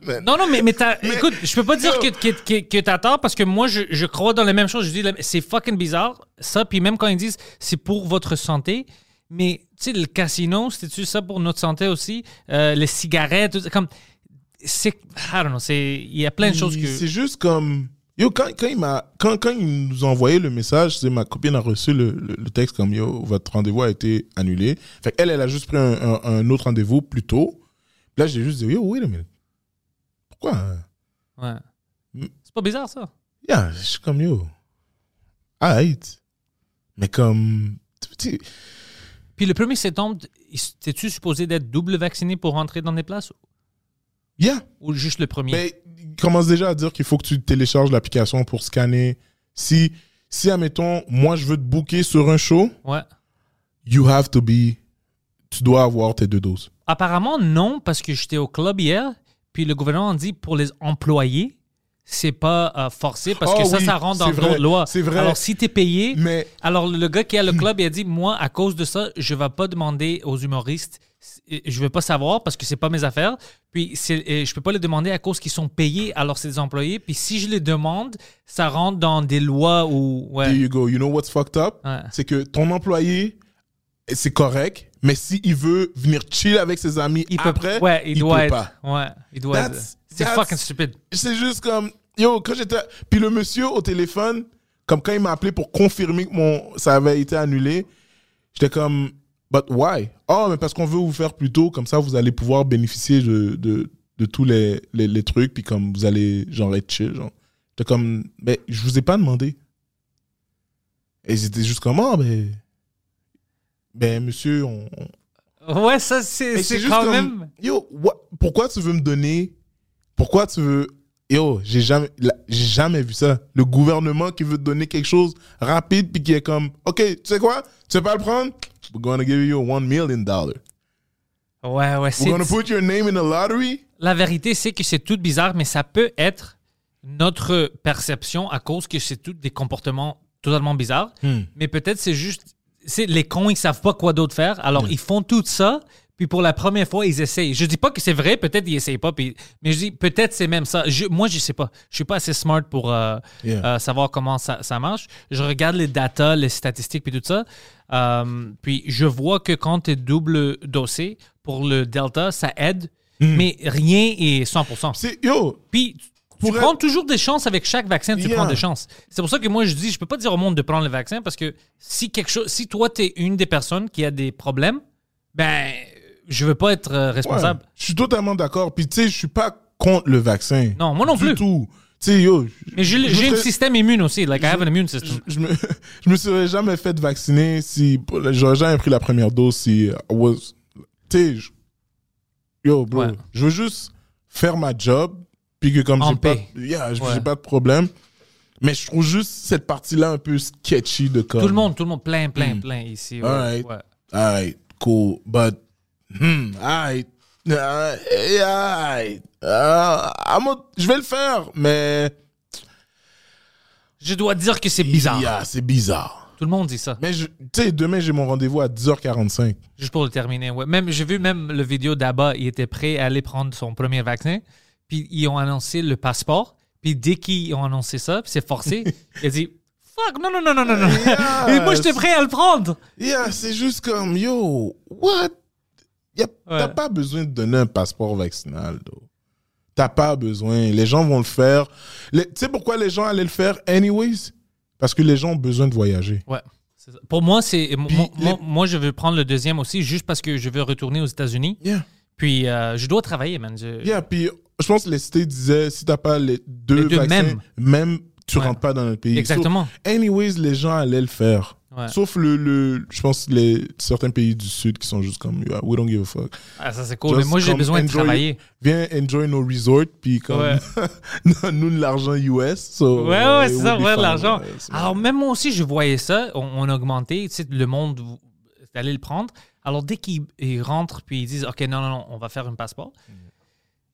man. Non, non, mais, mais, Mais- écoute, je peux pas dire que, que, que, que t'as tort parce que moi, je, je crois dans les mêmes choses. Je dis, la- c'est fucking bizarre, ça. Puis même quand ils disent c'est pour votre santé, mais tu sais, le casino, c'était-tu ça pour notre santé aussi? Euh, les cigarettes, tout- comme. C'est. I don't know, il y a plein de choses que. C'est juste comme. Yo, quand, quand, il m'a, quand, quand il nous a envoyé le message, c'est ma copine a reçu le, le, le texte comme Yo, votre rendez-vous a été annulé. Fait elle, elle a juste pris un, un- un autre rendez-vous plus tôt. Là, j'ai juste dit Yo, wait a minute. Pourquoi hein? Ouais. C'est pas bizarre, ça. Yeah, je suis comme Yo. Alright. Mais comme. Puis le 1er septembre, t'es-tu supposé d'être double vacciné pour rentrer dans des places Yeah. ou juste le premier? Mais il commence déjà à dire qu'il faut que tu télécharges l'application pour scanner. Si, si, admettons, moi, je veux te booker sur un show, Ouais. you have to be. Tu dois avoir tes deux doses. Apparemment, non, parce que j'étais au club hier, puis le gouvernement dit pour les employés, c'est pas euh, forcé parce Oh que ça, oui, ça rentre dans vrai, d'autres lois. c'est vrai. Alors, si tu es payé, Mais alors le gars qui a le club, il a dit Moi, à cause de ça, je vais pas demander aux humoristes, je vais pas savoir parce que c'est pas mes affaires. Puis, c'est- je peux pas les demander à cause qu'ils sont payés, alors c'est des employés. Puis, si je les demande, ça rentre dans des lois où. there you go. You know what's fucked up? Ouais. C'est que ton employé, c'est correct, mais s'il veut venir chill avec ses amis Il peut, après, ouais, il, il doit peut être. pas. Ouais, il doit C'est fucking stupide. c'est juste comme yo quand j'étais puis le monsieur au téléphone comme quand il m'a appelé pour confirmer que mon ça avait été annulé j'étais comme but why? Oh mais parce qu'on veut vous faire plus tôt comme ça vous allez pouvoir bénéficier de de, de tous les, les, les trucs puis comme vous allez genre être chill genre j'étais comme ben je vous ai pas demandé et c'était juste comme oh ben ben monsieur on, on- Ouais, ça, c'est mais quand comme, même. Yo, what- pourquoi tu veux me donner. Pourquoi tu veux. Yo, j'ai jamais, j'ai jamais vu ça. Le gouvernement qui veut te donner quelque chose rapide puis qui est comme, OK, tu sais quoi? Tu sais pas le prendre? We're gonna give you one million dollars. Ouais, ouais, We're c'est. gonna put your name in the lottery? La vérité, c'est que c'est tout bizarre, mais ça peut être notre perception à cause que c'est tout des comportements totalement bizarres. Hmm. Mais peut-être c'est juste. Les cons, ils savent pas quoi d'autre faire. Alors, ils font tout ça. Puis pour la première fois, ils essayent. Je dis pas que c'est vrai, peut-être ils essayent pas. Puis, mais je dis peut-être c'est même ça. Je- moi, je sais pas. Je suis pas assez smart pour euh, Yeah. euh, savoir comment ça, ça marche. Je regarde les datas, les statistiques puis tout ça. Euh, puis je vois que quand tu es double dossé pour le Delta, ça aide. Mais rien est 100%. C'est, yo, Puis tu prends être- toujours des chances avec chaque vaccin, tu Yeah. prends des chances. C'est pour ça que moi je dis, je peux pas dire au monde de prendre le vaccin parce que si quelque chose, si toi tu es une des personnes qui a des problèmes, ben je veux pas être euh, responsable. ouais, je suis totalement d'accord. Puis tu sais, je suis pas contre le vaccin. Non, moi non du plus. tout. Tu sais, yo. Mais j'ai je un système immune aussi, like I have an immune system. je, je me, je me serais jamais fait vacciner si. J'aurais jamais pris la première dose si. I was, tu sais, je- yo, bro, Ouais. je veux juste faire ma job, puis que comme j'ai pas, yeah, j'ai Ouais. pas de problème. Mais je trouve juste cette partie-là un peu sketchy de comme. Tout le monde, tout le monde, plein, plein, Hmm. plein ici. Ouais. Alright. Ouais. Alright, cool, but hmm, alright, uh, alright, uh, je vais le faire, mais Je dois dire que c'est bizarre. Yeah, c'est bizarre. Tout le monde dit ça. Mais tu sais, demain j'ai mon rendez-vous à 10h45. Juste pour le terminer. Ouais. Même, j'ai vu même le vidéo d'Abba, il était prêt à aller prendre son premier vaccin. Puis ils ont annoncé le passeport. Puis dès qu'ils ont annoncé ça, puis c'est forcé, il a dit Fuck, non, non, non, non, non, non. Et moi, j'étais prêt à le prendre. Yeah, c'est juste comme yo, what? T'as Ouais. pas besoin de donner un passeport vaccinal. T'as pas besoin. Les gens vont le faire. Les- Tu sais pourquoi les gens allaient le faire anyways? Parce que les gens ont besoin de voyager. Ouais. ça. Pour moi, c'est moi, les- je veux prendre le deuxième aussi, juste parce que je veux retourner aux États-Unis. Yeah. Puis euh, je dois travailler, man. Je- Yeah, puis je pense que les cités disaient si t'as pas les deux, Les deux vaccins, même tu Ouais. rentres pas dans le pays. Exactement. So, anyways, les gens allaient le faire. Ouais. Sauf le, le, je pense les certains pays du sud qui sont juste comme yeah, we don't give a fuck. Ah, ça, c'est cool. Just Mais moi, j'ai besoin de enjoy- travailler. Viens enjoy nos resorts puis comme Ouais. nous de l'argent US. So, Ouais, uh, ouais, it c'est ça, ouais, fun, l'argent. Alors, même moi aussi, je voyais ça. On, on a augmenté, tu sais, le monde d'aller le prendre. Alors, dès qu'ils ils rentrent puis ils disent, OK, non, non, non, on va faire un passeport.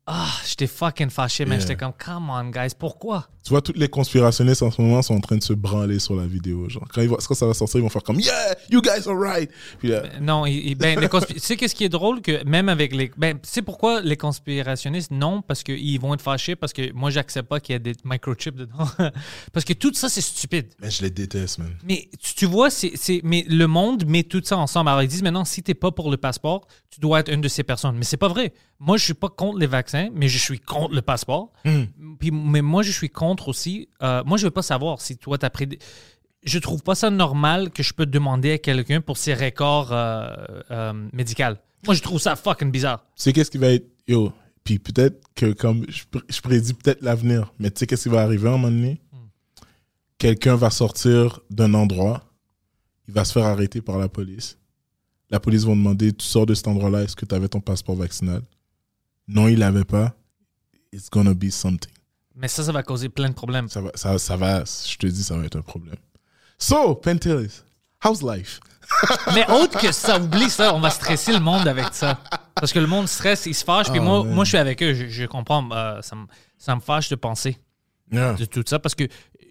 Ah, j'étais fucking fâché, man. Yeah. J'étais comme, come on, guys, pourquoi? Tu vois, toutes les conspirationnistes en ce moment sont en train de se branler sur la vidéo. Genre, quand, ils vont- quand ça va sortir, ils vont faire comme Yeah, you guys are right. Puis là, Non, il- ben, les tu sais qu'est-ce qui est drôle que même avec les, ben, tu sais pourquoi les conspirationnistes non? Parce qu'ils vont être fâchés parce que moi j'accepte pas qu'il y a des microchips dedans parce que tout ça c'est stupide. mais je les déteste, man. Mais tu, tu vois, c'est- mais le monde met tout ça ensemble. Alors ils disent maintenant, si t'es pas pour le passeport, tu dois être une de ces personnes. Mais c'est pas vrai. Moi, je suis pas contre les vaccins, mais je suis contre le passeport. Puis, mais moi, je suis contre aussi. euh, moi, je veux pas savoir si toi t'as pris. des- Je trouve pas ça normal que je peux demander à quelqu'un pour ses records euh, euh, médicaux. Moi, je trouve ça fucking bizarre. Tu sais qu'est-ce qui va être. Yo, puis peut-être que comme. Je, pr- je prédis peut-être l'avenir, mais tu sais qu'est-ce qui va arriver à un moment donné? Quelqu'un va sortir d'un endroit, il va se faire arrêter par la police. La police va demander Tu sors de cet endroit-là, est-ce que tu avais ton passeport vaccinal? Non, il l'avait pas. It's gonna be something. Mais ça, ça va causer plein de problèmes. Ça va, ça, ça va, je te dis, ça va être un problème. So, Pentelis, how's life? Mais autre que ça, oublie ça, on va stresser le monde avec ça. Parce que le monde stresse, il se fâche, puis Ah, moi, man. moi, je suis avec eux, je, je comprends, euh, ça, me, ça me fâche de penser Yeah. de tout ça, parce que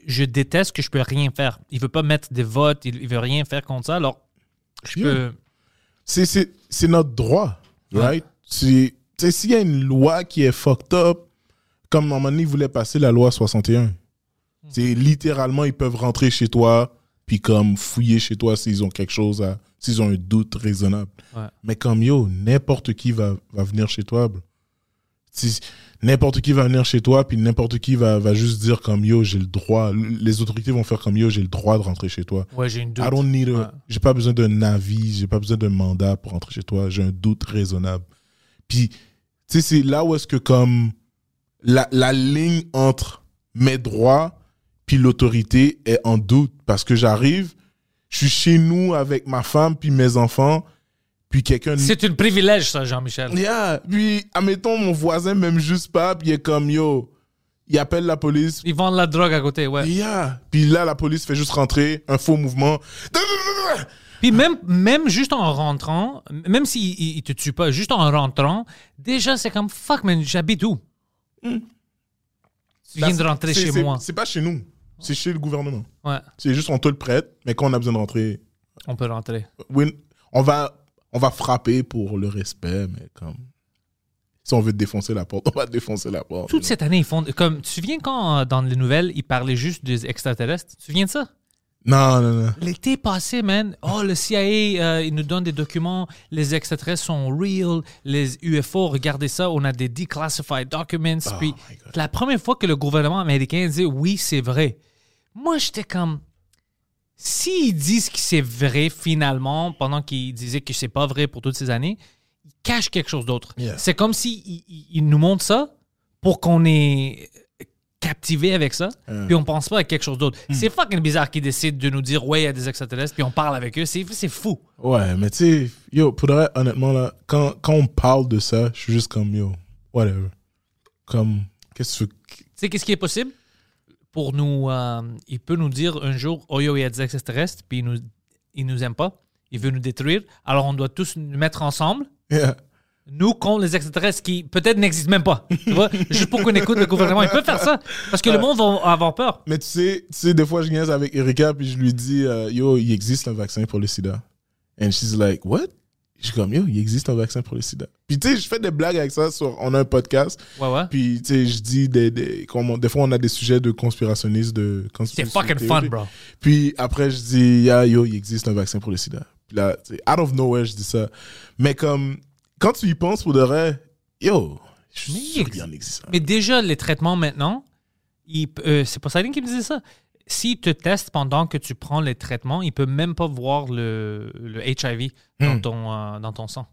je déteste que je peux rien faire. Il veut pas mettre des votes, il, il veut rien faire contre ça, alors je Yeah. peux... C'est, notre droit, right? C'est, sais, s'il y a une loi qui est fucked up, comme à un moment donné, ils voulaient passer la loi 61. C'est littéralement, ils peuvent rentrer chez toi, puis comme fouiller chez toi s'ils ont quelque chose à. s'ils ont un doute raisonnable. Ouais. Mais comme yo, n'importe qui va, va venir chez toi. Si- n'importe qui va venir chez toi, puis n'importe qui va, va juste dire comme yo, j'ai le droit. Les autorités vont faire comme yo, j'ai le droit de rentrer chez toi. Ouais, j'ai une doute. I don't need a- Ouais. J'ai pas besoin d'un avis, j'ai pas besoin d'un mandat pour rentrer chez toi. J'ai un doute raisonnable. Puis, tu sais, c'est là où est-ce que comme la, la ligne entre mes droits puis l'autorité est en doute. Parce que j'arrive, je suis chez nous avec ma femme puis mes enfants, puis quelqu'un... C'est un privilège, ça, Jean-Michel. Yeah. Puis, admettons, mon voisin m'aime juste pas, puis il est comme, yo, il appelle la police, Ils vendent la drogue à côté, ouais. Yeah. Puis là, la police fait juste rentrer, un faux mouvement. Puis même, même juste en rentrant, même s'il il, il te tue pas, juste en rentrant, déjà, c'est comme, fuck, man, j'habite où? Tu viens de rentrer chez moi. C'est pas chez nous. C'est chez le gouvernement. Ouais, C'est juste on te le prête, mais quand on a besoin de rentrer, on peut rentrer. oui, on va, on va frapper pour le respect, mais comme si on veut défoncer la porte, on va défoncer la porte. Toute cette année, ils font. Comme, tu te souviens quand, dans les nouvelles, ils parlaient juste des extraterrestres? Tu te souviens de ça? Non, non, non. L'été passé, man, oh, le CIA, euh, il nous donne des documents, les extraterrestres sont real, les UFO, regardez ça, on a des declassified documents. Oh puis, la première fois que le gouvernement américain dit oui, c'est vrai. Moi, j'étais comme. S'ils disent que c'est vrai finalement, pendant qu'ils disaient que c'est pas vrai pour toutes ces années, ils cachent quelque chose d'autre. Yeah. C'est comme s'ils ils- ils nous montrent ça pour qu'on ait captivé avec ça, puis on pense pas à quelque chose d'autre. C'est fucking bizarre qu'ils décident de nous dire, ouais, il y a des extraterrestres, puis on parle avec eux. C'est c'est fou. Ouais, mais tu sais, yo, pour vrai, honnêtement, là, quand, quand on parle de ça, je suis juste comme, yo, whatever. Comme, qu'est-ce que tu sais, qu'est-ce qui est possible? Pour nous, euh, il peut nous dire un jour, oh yo, il y a des extraterrestres, puis il nous, il nous aime pas, il veut nous détruire, alors on doit tous nous mettre ensemble, Yeah. Nous contre les extraterrestres qui peut-être n'existent même pas. Tu vois? Juste pour qu'on écoute le gouvernement. Il peut faire ça, parce que le monde va avoir peur. Mais tu sais, tu sais, des fois, je niaise avec Erika, puis je lui dis, euh, yo, il existe un vaccin pour le sida. And she's like, what? Je suis comme, yo, il existe un vaccin pour le sida. Puis tu sais, je fais des blagues avec ça sur, on a un podcast, Ouais, ouais. puis tu sais, je dis des, des, on- des fois, on a des sujets de conspirationnistes, de C'est fucking fun, bro. Puis après, je dis, yeah, yo, il existe un vaccin pour le sida. Puis là, out of nowhere, je dis ça. Mais comme, quand tu y penses pour de vrai, yo, je suis Mais sûr il qu'il en existe. un. Mais déjà, les traitements maintenant, il euh, c'est Poseidon qui me disait ça. S'il te teste pendant que tu prends les traitements, il peut même pas voir le, le HIV dans, Hmm. ton, euh, dans ton sang.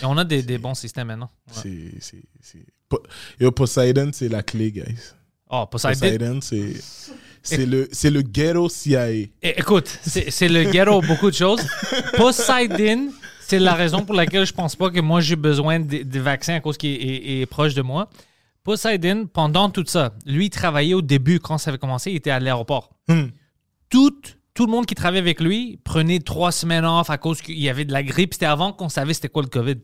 Et on a des, des bons systèmes maintenant. Ouais. C'est, c'est, c'est... Po- Yo, Poseidon, c'est la clé, guys. Oh, Poseidon. Poseidon, c'est, c'est, le, c'est le ghetto CIA. É- Écoute, c'est c'est le ghetto beaucoup de choses. Poseidon, c'est la raison pour laquelle je pense pas que moi j'ai besoin de, de vaccins à cause qu'il est, est- est proche de moi. Poseidon, pendant tout ça, lui il travaillait au début quand ça avait commencé, il était à l'aéroport. Hmm. Tout, tout le monde qui travaillait avec lui prenait trois semaines off à cause qu'il y avait de la grippe. C'était avant qu'on savait c'était quoi le COVID.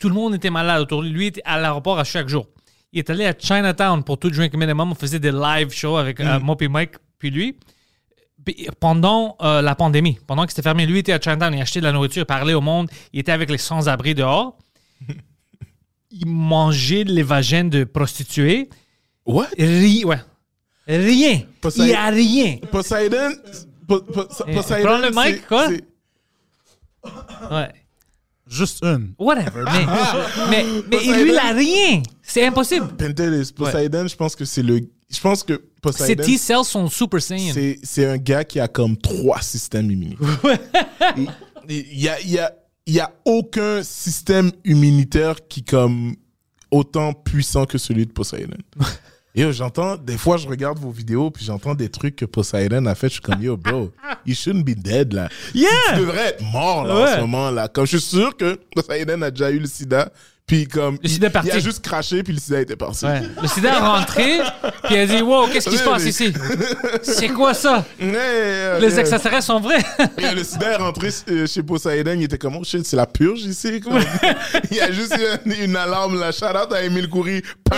Tout le monde était malade autour de lui. Lui était à l'aéroport à chaque jour. Il est allé à Chinatown pour tout Drink Minimum. On faisait des live shows avec euh, moi puis Mike puis lui. Pendant euh, la pandémie, pendant que c'était fermé, lui était à Chinatown, il achetait de la nourriture, il parlait au monde, il était avec les sans-abri dehors. il mangeait de l'évagène de prostituées. What? Ri- ouais. Rien. Il n'y a rien. Poseidon, Po- Po- Eh, Poseidon, prends le mic, quoi? Ouais. Juste une. Whatever. Mais, mais, mais lui, il n'a rien. C'est impossible. Pentelis, Poseidon, je pense que c'est le... Je pense que Ses Poseidon, T-cells sont super saiyans. c'est, un gars qui a comme trois systèmes immunitaires. Il y a, y, a, y a aucun système immunitaire qui est comme autant puissant que celui de Poseidon. Et yo, j'entends, des fois, je regarde vos vidéos, puis j'entends des trucs que Poseidon a fait. Je suis comme, yo, bro, you shouldn't be dead, là. Yeah! Tu devrais être mort, là, en ce moment, là. Comme je suis sûr que Poseidon a déjà eu le sida, puis comme. Le sida il, parti. il a juste craché, puis le sida était parti. Ouais. Le sida est rentré, puis il a dit Wow, qu'est-ce qui se passe ici? C'est quoi ça? Les ouais. extraterrestres sont vrais Et le sida est rentré euh, chez Poseidon, il était comme, oh shit, c'est la purge ici. quoi. il y a juste une, une alarme, là. Shout out à Emile Coury.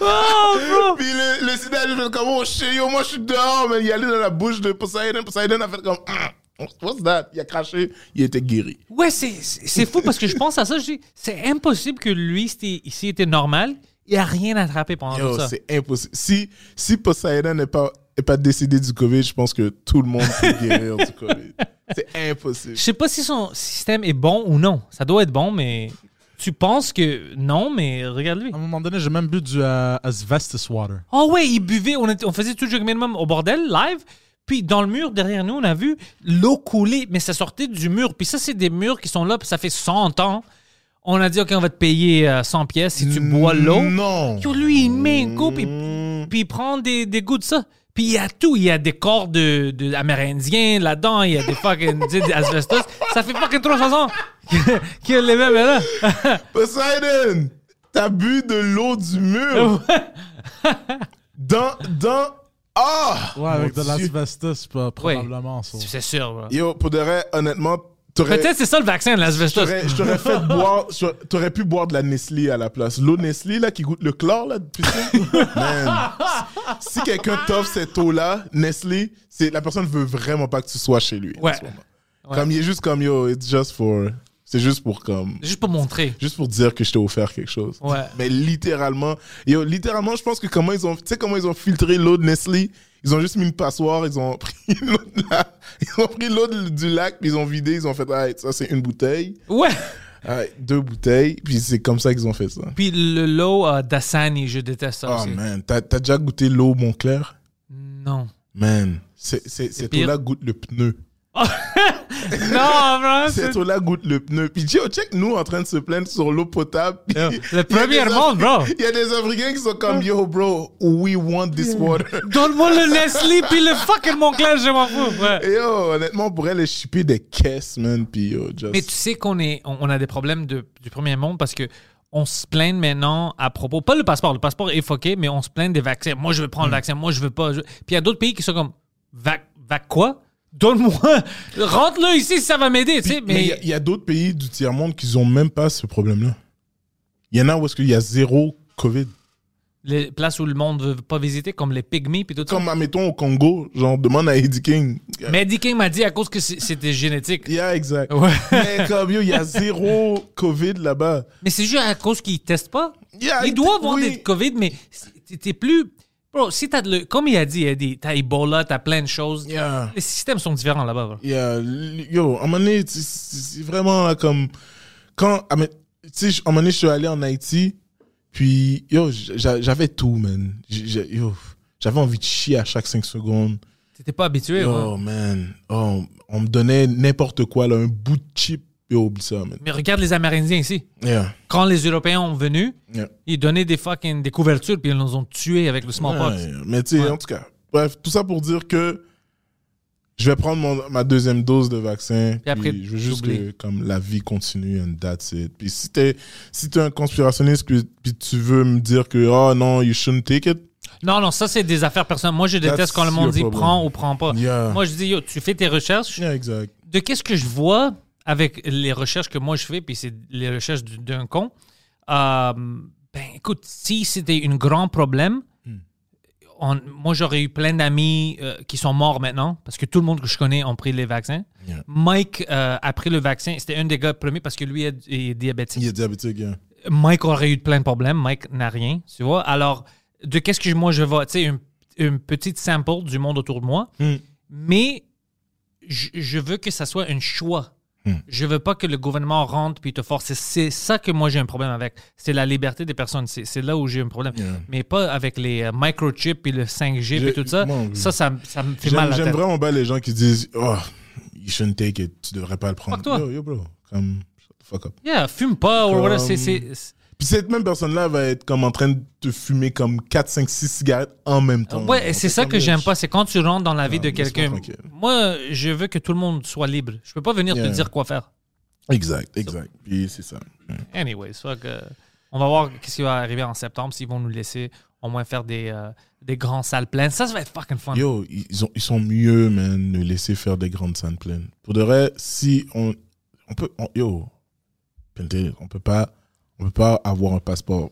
Oh, bro Puis le, le sida a juste fait comme, oh shit, yo, moi je suis dehors, mais il est allé dans la bouche de Poseidon. Poseidon a fait comme, Ah, what's that? Il a craché, il était guéri. Ouais, c'est c'est fou parce que je pense à ça. Je dis C'est impossible que lui, c'était- s'il était normal, il a rien attrapé pendant Yo, tout ça. c'est impossible. Si, si Poseidon n'est pas, est pas décédé du COVID, je pense que tout le monde peut guérir du COVID. C'est impossible. Je sais pas si son système est bon ou non. Ça doit être bon, mais tu penses que non, mais regarde-lui. À un moment donné, j'ai même bu du euh, asbestos water. Oh ouais, il buvait, on, était- on faisait tout le jeu minimum au bordel, live. Puis dans le mur derrière nous, on a vu l'eau couler, mais ça sortait du mur. Puis ça, c'est des murs qui sont là, puis ça fait 100 ans. On a dit, OK, on va te payer euh, 100 pièces si tu bois l'eau. Non. Yo, lui, il met une coupe, puis, puis il prend des, des goûts de ça. Puis il y a tout. Il y a des corps de, de amérindiens là-dedans. Il y a des fucking tu sais, des asbestos. Ça fait fucking 300 ans que les mêmes là. Poseidon, t'as bu de l'eau du mur. dans, dans, ah! Ouais, avec de Dieu. pas- probablement. ça. C'est sûr. Yo, pour de vrai, honnêtement, t'aurais, Peut-être c'est ça le vaccin de l'asbestos. t'aurais, je t'aurais fait boire, t'aurais pu boire de la Nestlé à la place. L'eau Nestlé, là, qui goûte le chlore, là, depuis ça. Man. Si si quelqu'un t'offre cette eau-là, Nestlé, c'est, la personne veut vraiment pas que tu sois chez lui. en Ouais. ce moment. Ouais. Comme il est juste comme, yo, it's just for, c'est juste pour comme, Juste pour montrer. juste pour dire que je t'ai offert quelque chose. Ouais. Mais littéralement, yo, littéralement, je pense que comment ils ont, tu sais comment ils ont filtré l'eau de Nestlé Ils ont juste mis une passoire, ils ont pris l'eau la- ils ont pris l'eau du lac, puis ils ont vidé, ils ont fait, ah, ça c'est une bouteille, Ouais. Ah, deux bouteilles, puis c'est comme ça qu'ils ont fait ça. Puis le lot euh, d'Assani, je déteste ça Oh aussi. man, t'as t'as déjà goûté l'eau Montclair? Non. Man, c'est- cette eau-là goûte le pneu. Non, bro. Cette c'est- eau-là goûte le pneu. Puis yo, check nous en train de se plaindre sur l'eau potable. Le premier monde, bro. Il y a des Africains qui sont comme yo, bro, we want this water. Donne-moi le Nestlé puis le fucking Montclair, je m'en fous. Ouais. Et yo, honnêtement, on pourrait les shipper des caisses, man. Puis yo, just. Mais tu sais qu'on est, on, on a des problèmes de, du premier monde parce que on se plaint maintenant à propos, pas le passeport, le passeport est foqué, mais on se plaint des vaccins. Moi, je veux prendre le vaccin, moi, je veux pas. je- Puis il y a d'autres pays qui sont comme, vac, vac quoi? Donne-moi, rentre-le ici si ça va m'aider, tu sais. mais il y a- y, d'autres pays du tiers-monde qui n'ont même pas ce problème-là. Il y en a où est-ce qu'il y a zéro COVID. les places où le monde veut pas visiter, comme les pygmies puis tout ça. Comme, admettons, au Congo, genre, demande à Eddie King. Mais Eddie King m'a dit à cause que c'était génétique. Yeah, exact. Ouais. Mais comme, il y a zéro COVID là-bas. Mais c'est juste à cause qu'ils testent pas. Yeah, Ils doivent avoir oui. des COVID, mais t'es plus. Bro, si t'as de le. Comme il a dit, Eddie, t'as Ebola, t'as plein de choses. Yeah. Les systèmes sont différents là-bas. bro. Yeah, yo, à un moment donné, c'est- vraiment là, comme. Quand. ah, à un moment donné, je suis allé en Haïti, puis, yo, j'a- j'avais tout, man. Yo, j'avais envie de chier à chaque 5 secondes. T'étais pas habitué. Oh, hein. man. Oh, on me donnait n'importe quoi, là, un bout de chip. Yo, oublie ça, man. Mais regarde les Amérindiens ici. Yeah. Quand les Européens ont venu, yeah. ils donnaient des fucking des couvertures puis ils nous ont tués avec le smallpox. Mais tu sais, Ouais. en tout cas, bref, tout ça pour dire que je vais prendre mon- ma deuxième dose de vaccin. Puis après, je veux juste que comme la vie continue and that's it. Puis si t'es si t'es un conspirationniste puis, puis tu veux me dire que oh non, you shouldn't take it. Non, non, ça c'est des affaires personnelles. Moi, je déteste That's quand le monde dit prends ou prends pas. Yeah. Moi, je dis, yo, tu fais tes recherches. Yeah, exact. de qu'est-ce que je vois avec les recherches que moi je fais, puis c'est les recherches du- d'un con. euh, ben écoute, si c'était un grand problème, Hmm. on- moi j'aurais eu plein d'amis euh, qui sont morts maintenant, parce que tout le monde que je connais ont pris les vaccins. Yeah. Mike euh, a pris le vaccin, c'était un des gars premiers parce que lui est, est diabétique. Il est diabétique, yeah. Mike aurait eu plein de problèmes. Mike n'a rien, tu vois. Alors, de qu'est-ce que moi je vois, tu sais, une, une petite sample du monde autour de moi, Hmm. mais je, je veux que ça soit un choix. Hmm. Je veux pas que le gouvernement rentre puis te force. C'est- ça que moi j'ai un problème avec. C'est la liberté des personnes. C'est là où j'ai un problème. Yeah. Mais pas avec les euh, microchips et le 5G et tout ça. Ça, ça, me- ça me fait mal J'aime vraiment pas les gens qui disent oh, you shouldn't take it, tu devrais pas le prendre. Fuck toi. Yo, yo, bro, comme shut the fuck up. Yeah, fume pas Comme- c'est- Puis cette même personne-là va être comme en train de te fumer comme 4, 5, 6 cigarettes en même temps. Ouais, c'est ça que j'aime pas. C'est quand tu rentres dans la vie Non, de quelqu'un. Moi, je veux que tout le monde soit libre. Je peux pas venir te dire quoi faire. Exact, exact. Puis c'est ça. Anyways, fuck, euh, on va voir qu'est-ce qui va arriver en septembre s'ils vont nous laisser au moins faire des, euh, des grands salles pleines. Ça, ça va être fucking fun. Yo, ils, ont, ils sont mieux, man, de laisser faire des grandes scènes pleines. Pour de vrai, si on, on peut, on- yo, Pente, on peut pas, on peut pas avoir un passeport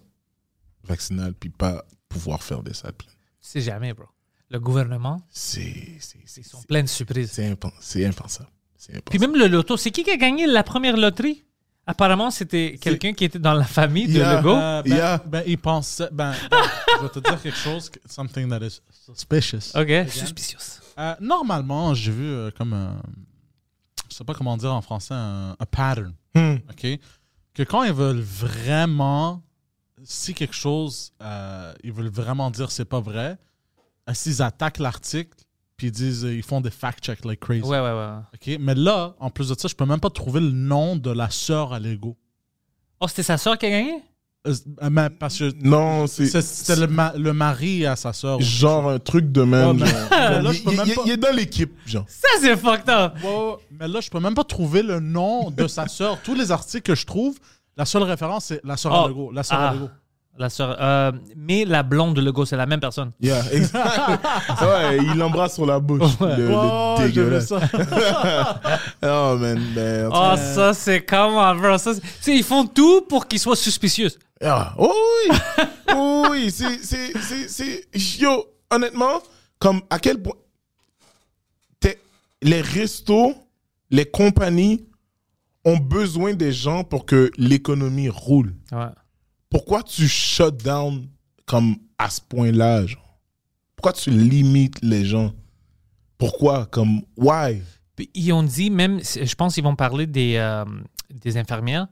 vaccinal puis pas pouvoir faire des salles pleines. Tu sais jamais, bro. Le gouvernement, C'est, c'est, c'est, ils sont c'est, pleins de surprises. c'est impen- c'est impensable. C'est impensable. Puis même le loto, c'est qui qui a gagné la première loterie? Apparemment, c'était quelqu'un qui était dans la famille de Yeah. Legault. Euh, ben, Yeah. ben, il pensait. Ben, ben, je vais te dire quelque chose, something that is suspicious. OK. Suspicious. Euh, normalement, j'ai vu euh, comme un. Je sais pas comment dire en français, un, un pattern. Hmm. OK? Que quand ils veulent vraiment. Si quelque chose. euh, ils veulent vraiment dire c'est pas vrai, euh, s'ils attaquent l'article, puis ils disent. euh, Ils font des fact-checks like crazy. Ouais, ouais, ouais. OK? Mais là, en plus de ça, je peux même pas trouver le nom de la sœur à Lego. Oh, c'était sa soeur qui a gagné? Euh, mais parce que. Non, c'est, c'est- C'était le, ma- le mari à sa sœur. genre un truc de même. Ouais, là, il, pas- est dans l'équipe, genre. Ça, c'est fucked up. Ouais, ouais, mais là, je peux même pas trouver le nom de sa sœur. Tous les articles que je trouve, la seule référence, c'est la sœur Oh. à Lego. La sœur Ah. à. La sœur. euh, mais la blonde de Legault, c'est la même personne. Yeah, exact. ouais, il l'embrasse sur la bouche. Le, le Oh, vu dégueulasse. ça. Oh, man, ben, en tout Oh, cas- ça, c'est comment, bro? Ça, ils font tout pour qu'ils soient suspicieux. Ah, oh oui, oh oui, c'est, c'est, c'est, c'est, yo, honnêtement, comme à quel point, les restos, les compagnies ont besoin des gens pour que l'économie roule. Ouais. Pourquoi tu shut down comme à ce point-là? Pourquoi tu limites les gens? Pourquoi? Comme, why? Ils ont dit même, je pense qu'ils vont parler des, euh, des infirmières,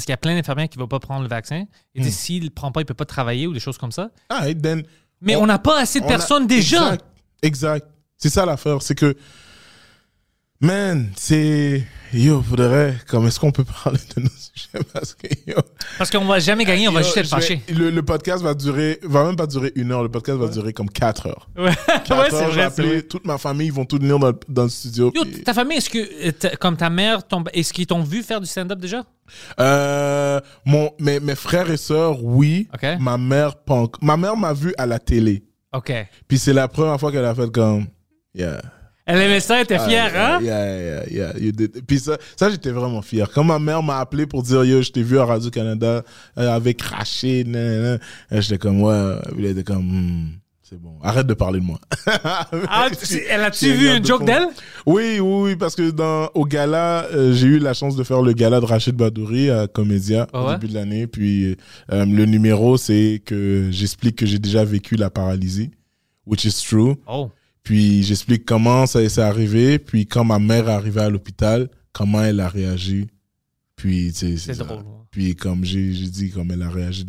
parce qu'il y a plein d'infirmières qui ne vont pas prendre le vaccin. Ils disent s'il ne le prend pas, il ne peut pas travailler ou des choses comme ça. Ah, et then, Mais On- n'a pas assez de a- personnes déjà. Exact. exact. C'est ça l'affaire. C'est que Man, c'est. Yo, faudrait. Comme est-ce qu'on peut parler de nos sujets? Parce que yo. Parce qu'on va jamais gagner, on va yo, juste être je vais- fâché. Le, le podcast va durer. Va même pas durer une heure. Le podcast va durer comme quatre heures. Ouais, Quatre ouais c'est heures, je vais vrai, c'est appeler vrai. toute ma famille, ils vont tout venir dans, dans le studio. Yo, puis- ta famille, est-ce que, euh, ta- comme ta mère, ton- est-ce qu'ils t'ont vu faire du stand-up déjà? Euh, mon, mes, mes frères et sœurs, oui. Ok. Ma mère, enc- Ma mère m'a vu à la télé. OK. Puis c'est la première fois qu'elle a fait comme. Yeah. Elle aimait ça, elle était fière, Ah, hein? Yeah, yeah, yeah. You did- Puis ça, ça j'étais vraiment fier. Quand ma mère m'a appelé pour dire Yo, je t'ai vu à Radio-Canada euh, avec Rachid. Et j'étais comme Ouais. Elle était comme Hmm, C'est bon, arrête de parler de moi. Ah, elle a-tu vu une joke d'elle? Oui, oui, oui, parce que dans, au gala, euh, j'ai eu la chance de faire le gala de Rachid Badouri à Comédia Ah au ouais? début de l'année. Puis euh, le numéro, c'est que j'explique que j'ai déjà vécu la paralysie, which is true. Oh. Puis j'explique comment ça s'est arrivé. Puis quand ma mère est arrivée à l'hôpital, comment elle a réagi. Puis, C'est drôle. ouais. Puis comme j'ai dit, comme elle a réagi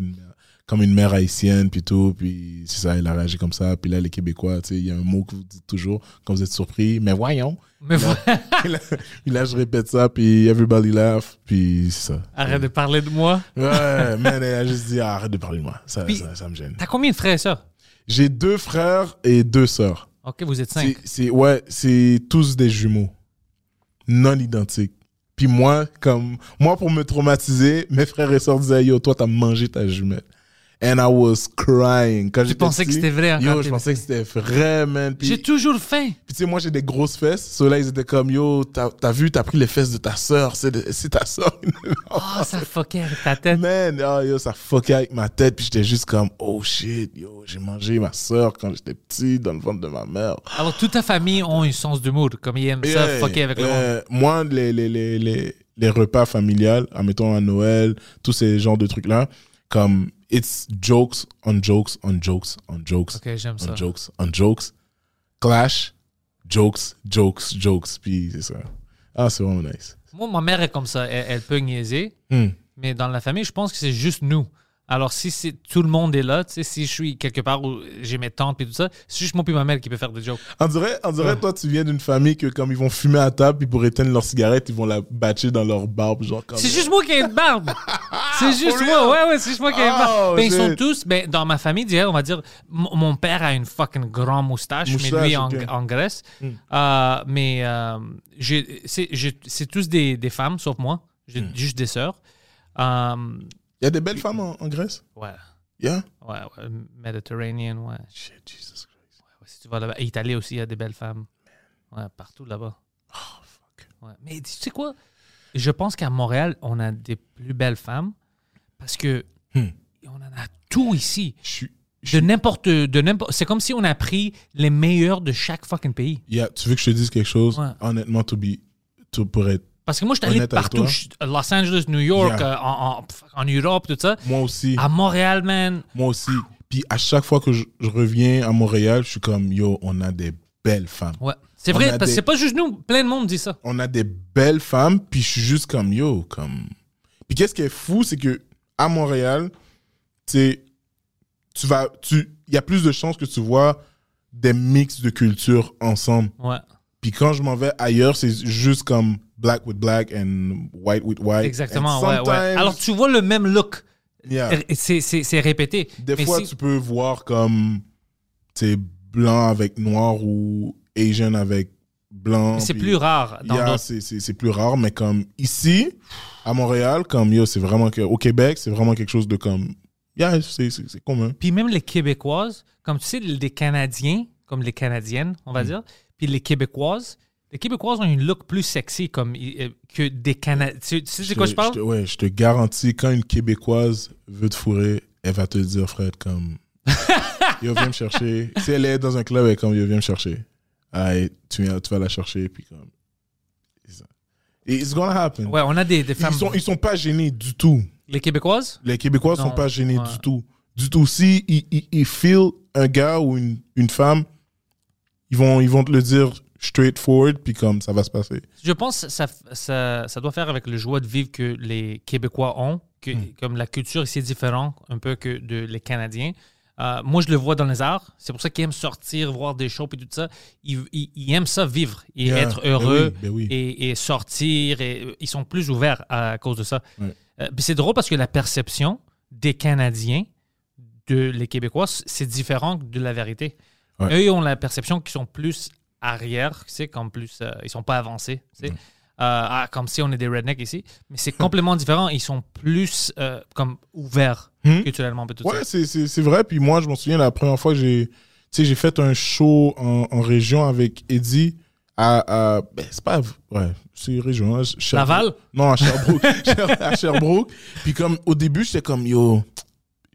comme une mère haïtienne, puis tout. Puis c'est ça, elle a réagi comme ça. Puis là, les Québécois, tu sais, il y a un mot que vous dites toujours quand vous êtes surpris. Mais voyons. Mais Là, puis là, là, je répète ça, puis everybody laugh, puis c'est ça. arrête de parler de moi. Ouais, man, elle a juste dit ah, arrête de parler de moi. Ça, Puis- ça, ça me gêne. T'as combien de frères et sœurs? J'ai deux frères et deux sœurs. OK, vous êtes cinq. C'est, ouais, c'est tous des jumeaux. Non identiques. Puis moi, comme, moi, pour me traumatiser, mes frères et sœurs disaient, yo, toi, t'as mangé ta jumelle. And I was crying. Quand pensais que c'était vrai Yo, je pensais que c'était vrai, man. J'ai toujours faim. Puis tu sais, moi j'ai des grosses fesses. Ceux-là, ils étaient comme, yo, t'as vu, t'as pris les fesses de ta sœur. C'est ta sœur. Ah, ça fuckait avec ta tête. Man, oh, yo, ça fuckait avec ma tête. Puis j'étais juste comme, oh shit, yo, j'ai mangé ma sœur quand j'étais petit dans le ventre de ma mère. Alors, toute ta famille ont un sens d'humour, comme ils aiment ça, Yeah, fucker avec le monde. euh, Moi, les, les, les, les, les repas familiales, admettons à Noël, tous ces genres de trucs-là, comme, it's jokes on jokes on jokes on jokes Ok, j'aime ça. on jokes on jokes. Clash, jokes, jokes, jokes. Puis c'est ça. Ah, c'est vraiment nice. Moi, ma mère est comme ça. Elle, elle peut niaiser, Hmm. mais dans la famille, je pense que c'est juste nous. Alors, si c'est tout le monde est là, tu sais, si je suis quelque part où j'ai mes tantes et tout ça, c'est juste moi et ma mère qui peut faire des jokes. On dirait, on dirait toi, tu viens d'une famille que, comme ils vont fumer à table, puis pour éteindre leur cigarette, ils vont la batcher dans leur barbe, genre comme. C'est juste moi qui ai une barbe. c'est juste moi. Ouais, ouais, c'est juste moi qui ai une barbe. Oh, Ben, ils sont tous, ben, dans ma famille, direct, on va dire, mon père a une fucking grande moustache, mais lui en, en Grèce. Hmm. Euh, mais euh, c'est tous des, des femmes, sauf moi. J'ai Hmm. juste des sœurs. Euh, Il y a des belles femmes en, en Grèce? ouais, Yeah? ouais, ouais. Mediterranean, ouais. Shit, Jesus Christ. Ouais, Si tu vas là-bas. Italie aussi, il y a des belles femmes. Ouais, partout là-bas. Oh, fuck. Ouais. Mais tu sais quoi? Je pense qu'à Montréal, on a des plus belles femmes parce que Hmm. on en a tout ici. Je suis. De n'importe. de n'importe. C'est comme si on a pris les meilleurs de chaque fucking pays. Yeah, tu veux que je te dise quelque chose? Ouais. Honnêtement, to be, to, pour être. Parce que moi, je suis allé partout. Los Angeles, New York, Yeah. euh, en, en- pff, en Europe, tout ça. Moi aussi. À Montréal, man. Moi aussi. Puis à chaque fois que je, je reviens à Montréal, je suis comme, yo, on a des belles femmes. Ouais. C'est vrai, parce que des- c'est pas juste nous. Plein de monde dit ça. on a des belles femmes, puis je suis juste comme yo, comme. Puis qu'est-ce qui est fou, c'est que à Montréal, tu tu vas, tu, il y a plus de chances que tu vois des mix de cultures ensemble. Ouais. Puis quand je m'en vais ailleurs, c'est juste comme black with black and white with white. Exactement, ouais, ouais. Alors, tu vois le même look. Yeah. C'est c'est- c'est répété. Des Mais fois, si- tu peux voir comme, tu sais, blanc avec noir ou Asian avec blanc. c'est plus rare dans Yeah, c'est- c'est c'est plus rare, mais comme ici, à Montréal, comme yo, c'est vraiment que au Québec, c'est vraiment quelque chose de comme, yeah, c'est c'est- c'est commun. Puis même les Québécoises, comme tu sais, les Canadiens, comme les Canadiennes, on Mm. va dire, puis les Québécoises, les Québécoises ont une look plus sexy comme, euh, que des Canadiens. Tu, tu sais de quoi je parle? te- ouais, je te garantis, quand une Québécoise veut te fourrer, elle va te dire, Fred, comme, yo, viens me chercher. Si elle est dans un club, elle est comme, yo, viens me chercher. Allez, tu, tu vas la chercher, puis comme, It's gonna happen. Ouais, on a des, des femmes. ils, sont, ils sont pas gênés du tout. Les Québécoises? Les Québécois Non, sont pas gênés ouais. du tout. Du tout. Si ils, ils, ils feel un gars ou une, une femme, ils vont, ils vont te le dire straightforward, puis comme ça va se passer. Je pense que ça, ça, ça doit faire avec le joie de vivre que les Québécois ont, que, Hmm. comme la culture ici est différente un peu que de les Canadiens. Euh, moi, je le vois dans les arts. C'est pour ça qu'il aime sortir, voir des shows et tout ça. Il, il- il aime ça vivre et Yeah. être Ben heureux oui, ben oui. Et, et sortir. Et, ils sont plus ouverts à, cause de ça. Euh, c'est drôle parce que la perception des Canadiens de les Québécois, c'est différent de la vérité. Ouais. Eux, ils ont la perception qu'ils sont plus arrière, tu sais, comme plus, euh, ils sont pas avancés, tu sais. Euh, ah, comme si on est des rednecks ici. Mais c'est complètement différent. Ils sont plus euh, comme ouverts Hmm? culturellement. tout Ouais, c'est- c'est c'est vrai. Puis moi, je m'en souviens la première fois que j'ai j'ai fait un show en, en région avec Eddie à. à- ben, c'est pas. Ouais, c'est région. hein. Laval? Non, à Sherbrooke. à Sherbrooke. Puis comme au début, j'étais comme yo,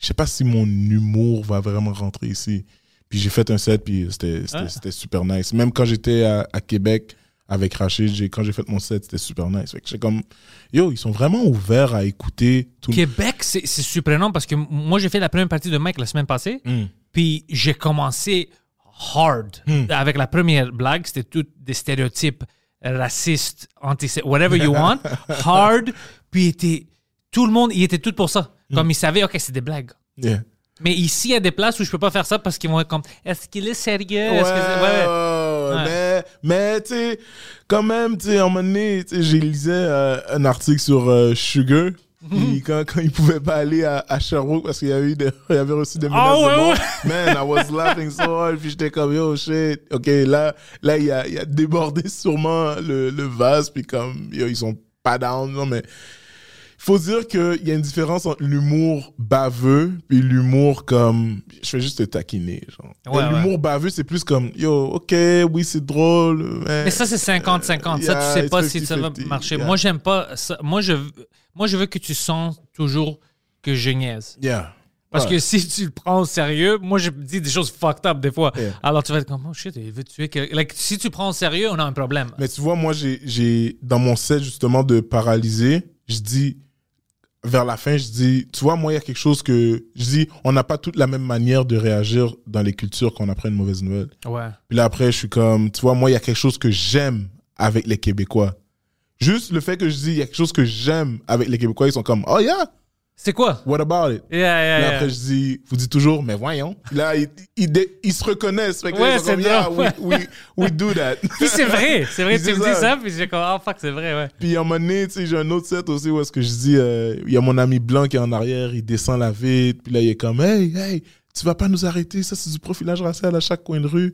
je sais pas si mon humour va vraiment rentrer ici. Puis j'ai fait un set, puis c'était Ah. super nice. Même quand j'étais à, à Québec avec Rachid, quand j'ai fait mon set, c'était super nice. Fait que comme yo, ils sont vraiment ouverts à écouter tout le Québec, c'est surprenant parce que moi, j'ai fait la première partie de Mike la semaine passée. Hmm. Puis j'ai commencé hard. Hmm. Avec la première blague, c'était tout des stéréotypes racistes, anti whatever you want. hard. Puis était, tout le monde, il était tout pour ça. Comme ils savaient, OK, c'est des blagues. Yeah. Mais ici, il y a des places où je peux pas faire ça parce qu'ils vont être comme Est-ce qu'il est sérieux? Ouais, ouais. ouais, Mais, mais tu sais, quand même, tu sais, à un moment donné, j'ai lisé euh, un article sur euh, Sugar. Mhm. Puis quand, quand il pouvait pas aller à, à Sherbrooke parce qu'il y avait, eu des- il avait reçu des menaces Ah ouais, de mort. ouais. Man, I was laughing so hard. Puis j'étais comme, yo, shit. OK, là, là il, a, il a débordé sûrement le, le vase. Puis comme, yo, ils sont pas down. Non, mais faut dire qu'il y a une différence entre l'humour baveux puis l'humour comme je fais juste te taquiner genre Ouais, Et l'humour baveux c'est plus comme yo ok oui c'est drôle mais, Mais ça, c'est 50-50. ça, tu sais pas si ça va 50-50, marcher. yeah. Moi, j'aime pas ça. Moi je, moi, je veux que tu sens toujours que je niaise. yeah Parce Ouais. que si tu le prends au sérieux, moi, je dis des choses fucked up des fois. Yeah. Alors, tu vas être comme, oh shit, il veut tuer. Like, si tu prends au sérieux, on a un problème. mais tu vois moi j'ai j'ai dans mon set justement de paralyser je dis vers la fin je dis tu vois moi il y a quelque chose que je dis on n'a pas toute la même manière de réagir dans les cultures quand on apprend une mauvaise nouvelle Ouais. Puis là, après, je suis comme, tu vois, moi, il y a quelque chose que j'aime avec les Québécois. Juste le fait que je dis, il y a quelque chose que j'aime avec les Québécois, ils sont comme, oh yeah, C'est quoi? what about it? Yeah, yeah, yeah. après, je dis, vous dites toujours, mais voyons. Là, ils, ils, ils se reconnaissent. Fait que Ouais, c'est yeah, we, we, we do that. Puis c'est vrai, c'est vrai, tu me dis ça. ça, puis j'ai comme, oh fuck, c'est vrai, ouais. Puis à un moment donné, tu sais, j'ai un autre set aussi où est-ce que je dis, euh, il y a mon ami blanc qui est en arrière, il descend la vitre, puis là, il est comme, hey, hey, tu vas pas nous arrêter, ça, c'est du profilage racial à chaque coin de rue.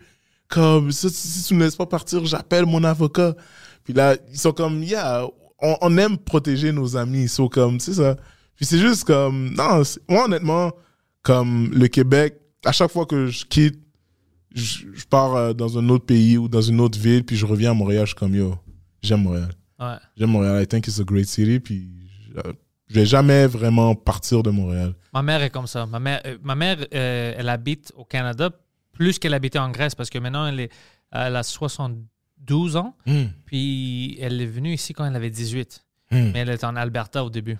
Comme, ça, si tu ne laisses pas partir, j'appelle mon avocat. Puis là, ils sont comme, yeah, on, on aime protéger nos amis, ils sont comme, c'est ça. Puis c'est juste comme, non, moi, honnêtement, comme le Québec, à chaque fois que je quitte, je, je pars euh, dans un autre pays ou dans une autre ville, puis je reviens à Montréal, je suis comme, yo, j'aime Montréal. Ouais. J'aime Montréal. I think it's a great city. Puis je, vais jamais vraiment partir de Montréal. Ma mère est comme ça. Ma mère, euh, ma mère euh, elle habite au Canada plus qu'elle habitait en Grèce parce que maintenant, elle, est, elle a 72 ans. Puis elle est venue ici quand elle avait 18. Hmm. Mais elle était en Alberta au début.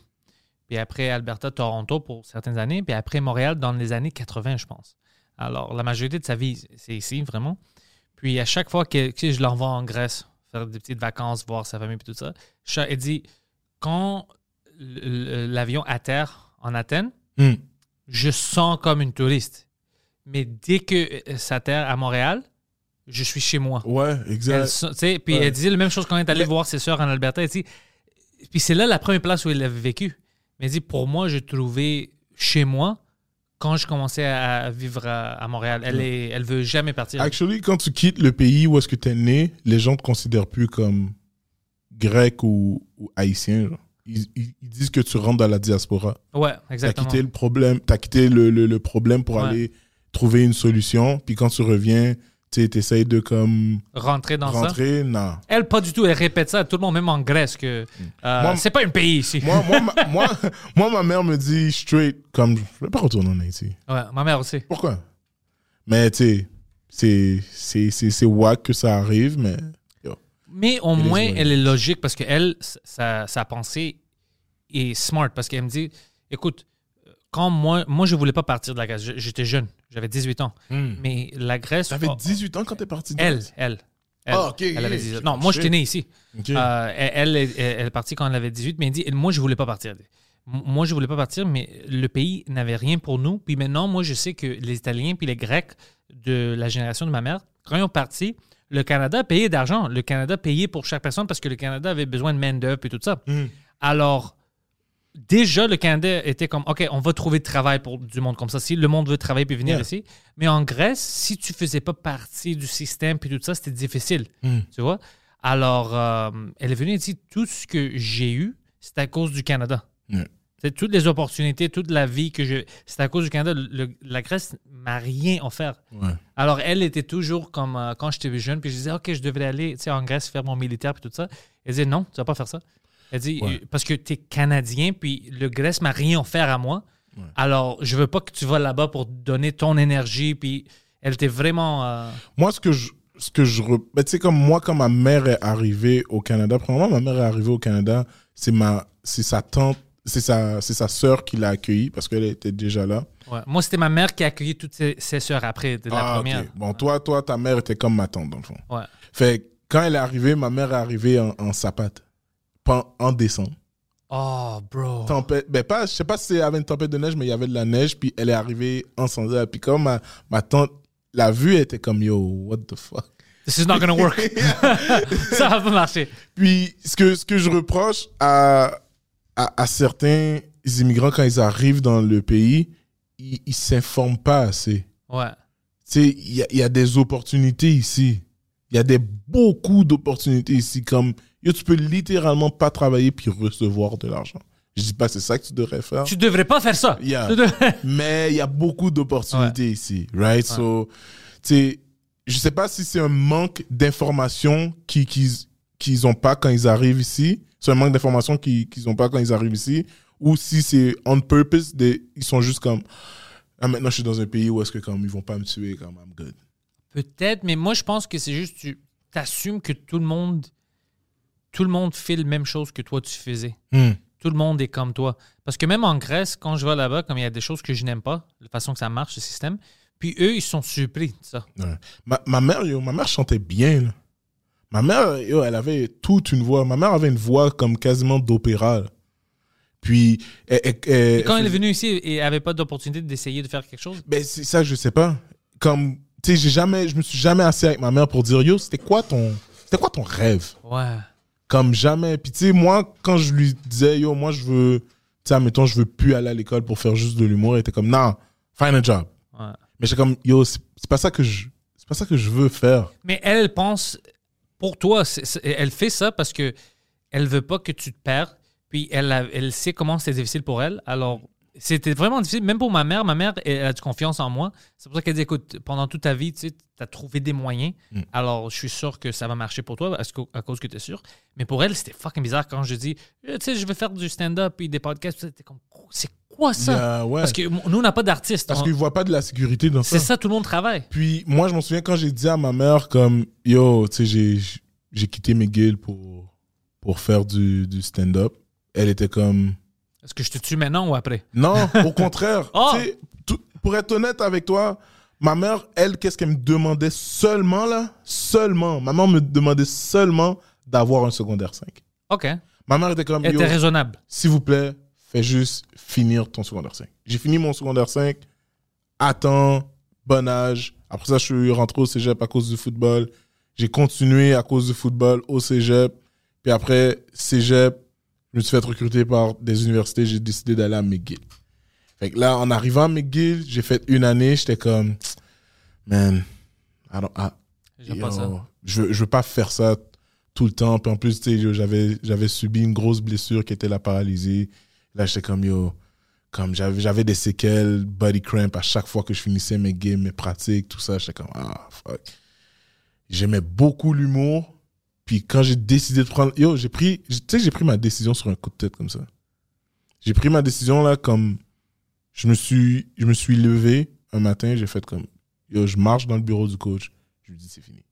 Puis après Alberta, Toronto pour certaines années. Puis après Montréal dans les années 80, je pense. Alors, la majorité de sa vie, c'est ici, vraiment. Puis à chaque fois que sais, je l'envoie en Grèce, faire des petites vacances, voir sa famille et tout ça, elle dit quand l'avion atterre en Athènes, Hmm. je sens comme une touriste. Mais dès que euh, ça atterre à Montréal, je suis chez moi. Ouais, exact. puis Ouais. elle disait la même chose quand elle est allée voir ses soeurs en Alberta. Elle dit, puis c'est là la première place où elle avait vécu. Mais dit, pour moi, je trouvais chez moi quand je commençais à, vivre à, à Montréal. Elle, est, elle veut jamais partir. Actually, quand tu quittes le pays où est-ce que tu es né, les gens te considèrent plus comme grec ou, ou haïtien. genre. Ils, ils- ils disent que tu rentres dans la diaspora. Ouais, Tu as exactement. quitté le problème, t'as quitté le, le, le problème pour Ouais. aller trouver une solution. Puis quand tu reviens, tu essayes de comme Rentrer dans ça? rentrer. Non. Elle, pas du tout. Elle répète ça à tout le monde, même en Grèce, que euh, c'est pas un pays ici. Moi, moi, ma, moi, moi, ma mère me dit straight, comme je vais pas retourner en Haïti. Ouais, ma mère aussi. Pourquoi? Mais tu sais, c'est- c'est- c'est c'est wack que ça arrive, mais. yo. Mais au moins, elle est logique parce qu'elle, sa, sa pensée est smart parce qu'elle me dit écoute, quand moi, moi, je voulais pas partir de la Grèce. J'étais jeune, j'avais 18 ans. Mais la Grèce. T'avais oh, 18 ans quand t'es parti de Elle, elle. Elle, Ah, ok, elle avait ok. 18 ans. Non, moi, j'étais né ici. Euh, elle, elle, est- elle est partie quand elle avait 18, mais elle dit, moi, je voulais pas partir. Moi, je voulais pas partir, mais le pays n'avait rien pour nous. Puis maintenant, moi, je sais que les Italiens puis les Grecs de la génération de ma mère, quand ils ont parti, le Canada payait d'argent. Le Canada payait pour chaque personne parce que le Canada avait besoin de main-d'œuvre et tout ça. Alors, déjà, le Canada était comme, OK, on va trouver de travail pour du monde comme ça. Si le monde veut travailler puis venir Yeah. ici. Mais en Grèce, si tu faisais pas partie du système puis tout ça, c'était difficile. Tu vois? Alors, euh, elle est venue ici. Tout ce que j'ai eu, c'est à cause du Canada. C'est toutes les opportunités, toute la vie que je. C'est à cause du Canada. Le- la Grèce m'a rien offert. Ouais. Alors, elle était toujours comme euh, quand j'étais jeune, puis je disais, OK, je devrais aller en Grèce faire mon militaire, puis tout ça. Elle disait, non, tu vas pas faire ça. Elle dit, Ouais. parce que tu es Canadien, puis le Grèce m'a rien offert à moi. Alors, je veux pas que tu vas là-bas pour donner ton énergie, puis elle était vraiment. euh, Moi, ce que je. Ce que je ben, tu sais, comme moi, quand ma mère est arrivée au Canada, premièrement, ma mère est arrivée au Canada, c'est ma, c'est sa tante, c'est sa, c'est sa sœur qui l'a accueillie parce qu'elle était déjà là. ouais. Moi, c'était ma mère qui a accueilli toutes ses, ses sœurs après, de la Ah, première. Bon, toi, toi, ta mère était comme ma tante, dans le fond. Ouais. Fait quand elle est arrivée, ma mère est arrivée en, en sapate. En décembre. Oh, bro. Tempête, ben pas, je sais pas si il y avait une tempête de neige, mais il y avait de la neige, puis elle est arrivée en sandales. Puis comme ma, ma tante l'a vue, elle était comme, yo, what the fuck? This is not gonna work. ça va pas marcher. Puis ce que, ce que je reproche à, à, à certains immigrants quand ils arrivent dans le pays, ils, ils s'informent pas assez. Ouais. Tu sais, il y a, y a des opportunités ici. Il y a des, beaucoup d'opportunités ici. Comme, yo, tu peux littéralement pas travailler puis recevoir de l'argent. Je dis pas que c'est ça que tu devrais faire. Tu devrais pas faire ça. Yeah. Tu devrais- Mais il y a beaucoup d'opportunités ici, right? So, tu sais, je sais pas si c'est un manque d'informations qui- qu'ils qu'ils ont pas quand ils arrivent ici. C'est un manque d'informations qu'ils qu'ils ont pas quand ils arrivent ici. Ou si c'est on purpose, des, ils sont juste comme, ah, maintenant je suis dans un pays où est-ce que comme ils vont pas me tuer, comme I'm good. Peut-être, mais moi, je pense que c'est juste tu assumes que tout le monde tout le monde fait la même chose que toi tu faisais. Hmm. Tout le monde est comme toi. Parce que même en Grèce, quand je vais là-bas, comme il y a des choses que je n'aime pas, la façon que ça marche, ce système, puis eux, ils sont surpris de ça. Ouais. Ma, ma mère, yo, ma mère chantait bien. là. Ma mère, yo, elle avait toute une voix. Ma mère avait une voix comme quasiment d'opéra. Puis, elle- elle- elle- Et quand elle est venue ici et avait pas d'opportunité d'essayer de faire quelque chose, Ben, c'est ça, je sais pas. Comme, tu sais, j'ai jamais, je me suis jamais assis avec ma mère pour dire, yo, c'était quoi ton, c'était quoi ton rêve? ouais. Comme jamais. Puis, tu sais, moi, quand je lui disais, yo, moi, je veux, tu sais, admettons, je veux plus aller à l'école pour faire juste de l'humour, elle était comme, non, find a job. ouais. Mais j'étais comme, yo, c'est pas ça que je, c'est pas ça que je veux faire. Mais elle, pense, pour toi, elle fait ça parce que elle veut pas que tu te perds. Puis elle, elle sait comment c'est difficile pour elle. Alors, c'était vraiment difficile. Même pour ma mère, ma mère, elle a du confiance en moi. C'est pour ça qu'elle dit écoute, pendant toute ta vie, tu as trouvé des moyens. Mm. Alors, je suis sûr que ça va marcher pour toi à, cause que tu es sûr. Mais pour elle, c'était fucking bizarre quand je dis Eh, tu sais, je vais faire du stand-up puis des podcasts. C'était comme c'est quoi ça? Ouais. Parce que nous, on n'a pas d'artiste. Parce On- qu'ils voient pas de la sécurité dans ça. C'est ça, tout le monde travaille. Puis moi, je m'en souviens quand j'ai dit à ma mère comme yo, tu sais, j'ai j'ai quitté McGill pour pour faire du, du stand-up. Elle était comme Est-ce que je te tue maintenant ou après? Non, au contraire. Oh! Tout- pour être honnête avec toi, ma mère, elle, qu'est-ce qu'elle me demandait seulement là, seulement. Ma mère me demandait seulement d'avoir un secondaire 5. OK. Ma mère était comme Elle était raisonnable. s'il vous plaît, fais juste finir ton secondaire 5. J'ai fini mon secondaire 5. Attends, bon âge. Après ça, je suis rentré au cégep à cause du football. J'ai continué à cause du football au cégep. Puis après, cégep, je me suis fait recruter par des universités. J'ai décidé d'aller à McGill. Fait que là, en arrivant à McGill, j'ai fait une année. J'étais comme, man, I don't- I- J'aime Yo, pas ça. Je, veux- je veux pas faire ça tout le temps. Puis en plus, j'avais, j'avais subi une grosse blessure qui était la paralysie. Là, j'étais comme, yo, comme j'avais, j'avais des séquelles, body cramp à chaque fois que je finissais mes games, mes pratiques, tout ça. J'étais comme, ah, fuck. J'aimais beaucoup l'humour. Puis quand j'ai décidé de prendre, yo, j'ai pris, tu sais, j'ai pris ma décision sur un coup de tête comme ça. J'ai pris ma décision là comme, je me suis, je me suis levé un matin, j'ai fait comme, yo, je marche dans le bureau du coach. Je lui dis, c'est fini.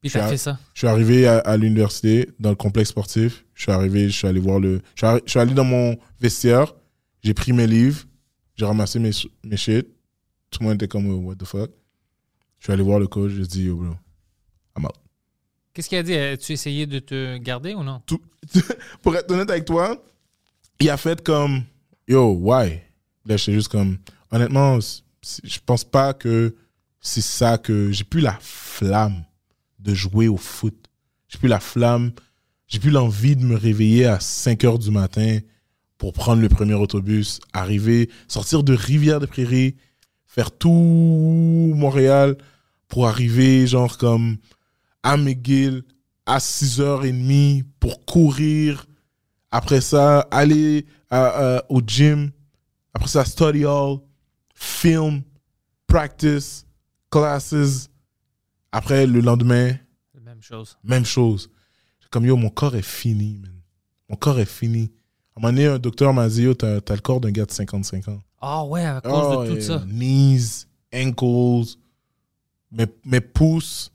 Puis Je t'as fait ça. Je suis arrivé à, à l'université, dans le complexe sportif. Je suis arrivé, je suis allé voir le. Je suis, arri- je suis allé dans mon vestiaire, j'ai pris mes livres, j'ai ramassé mes, mes shit. Tout le monde était comme, oh, what the fuck. Je suis allé voir le coach, j'ai dit, yo, bro, I'm out. Qu'est-ce qu'il a dit? As-tu essayé de te garder ou non? Pour être honnête avec toi, il a fait comme, yo, why? Là, j'étais juste comme, honnêtement, je pense pas que c'est ça que j'ai plus la flamme de jouer au foot. J'ai plus la flamme, j'ai plus l'envie de me réveiller à 5 heures du matin pour prendre le premier autobus, arriver, sortir de Rivière-des-Prairies, faire tout Montréal pour arriver, genre, comme à McGill à 6h30 pour courir. Après ça, aller à- à- au gym. Après ça, study hall, film, practice, classes. Après, le lendemain, Même chose. même chose. Comme yo, mon corps est fini, man. Mon corps est fini. À un moment donné, un docteur m'a dit, yo, t'as t'as le corps d'un gars de 55 ans. Ah ouais, à cause Oh, de tout et ça. Knees, ankles, mes, mes pouces.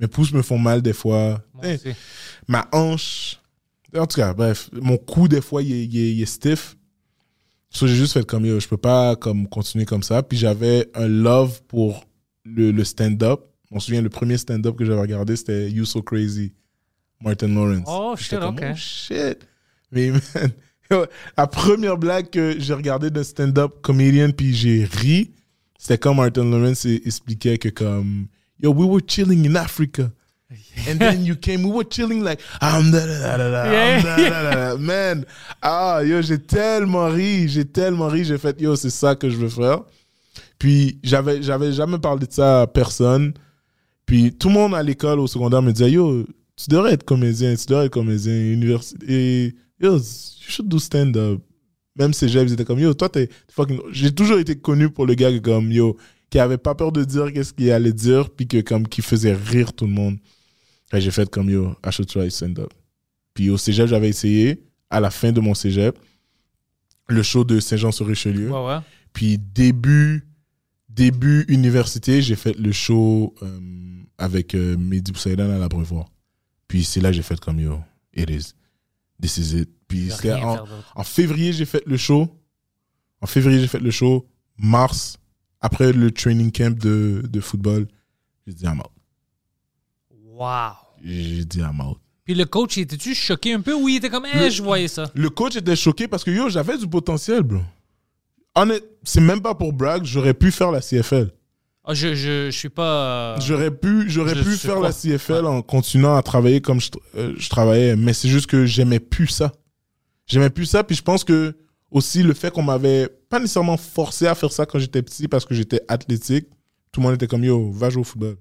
Mes pouces me font mal des fois. Eh, ma hanche. En tout cas, bref, mon cou, des fois, il est, il est- il est stiff. So, j'ai juste fait comme, yo, je peux pas comme, continuer comme ça. Puis j'avais un love pour le, le stand-up. Je me souviens, le premier stand-up que j'avais regardé, c'était You So Crazy, Martin Lawrence. Oh, shit, comme, ok. oh, shit. Mais, man, yo, la première blague que j'ai regardé d'un stand-up comedian, puis j'ai ri, c'était quand Martin Lawrence expliquait que comme, yo, we were chilling in Africa. And then you came, we were chilling like, I'm da da da da da, I'm da da. Man, ah, yo, j'ai tellement ri, j'ai tellement ri, j'ai fait, yo, c'est ça que je veux faire. Puis, j'avais, j'avais jamais parlé de ça à personne. Puis, tout le monde à l'école, au secondaire, me disait, yo, tu devrais être comédien, tu devrais être comédien, université. Et, yo, you should do stand-up. Même cégep, ils étaient comme, yo, toi, t'es fucking. J'ai toujours été connu pour le gars que, comme, yo, qui avait pas peur de dire qu'est-ce qu'il allait dire, puis que, comme, qui faisait rire tout le monde. Et j'ai fait comme, yo, I should try stand-up. Puis au cégep, j'avais essayé, à la fin de mon cégep, le show de Saint-Jean-sur-Richelieu. Ouais, ouais. Puis début, début université, j'ai fait le show euh, avec euh, Mehdi Boussaïdan à l'Abreuvoir. Puis c'est là que j'ai fait comme yo, it is. This is it. Puis en, en février, j'ai fait le show. En février, j'ai fait le show. Mars, après le training camp de, de football, j'ai dit I'm out. Wow. J'ai dit I'm out. Puis le coach, était-tu choqué un peu ou il était comme, eh, Le- je voyais ça? Le coach était choqué parce que yo, j'avais du potentiel, bro. Honnête, c'est même pas pour brag, j'aurais pu faire la CFL. Ah, je, je, je suis pas. euh, J'aurais pu, j'aurais pu faire la CFL en continuant à travailler comme je, euh, je travaillais, mais c'est juste que j'aimais plus ça. J'aimais plus ça, puis je pense que aussi le fait qu'on m'avait pas nécessairement forcé à faire ça quand j'étais petit parce que j'étais athlétique, tout le monde était comme yo, va jouer au football.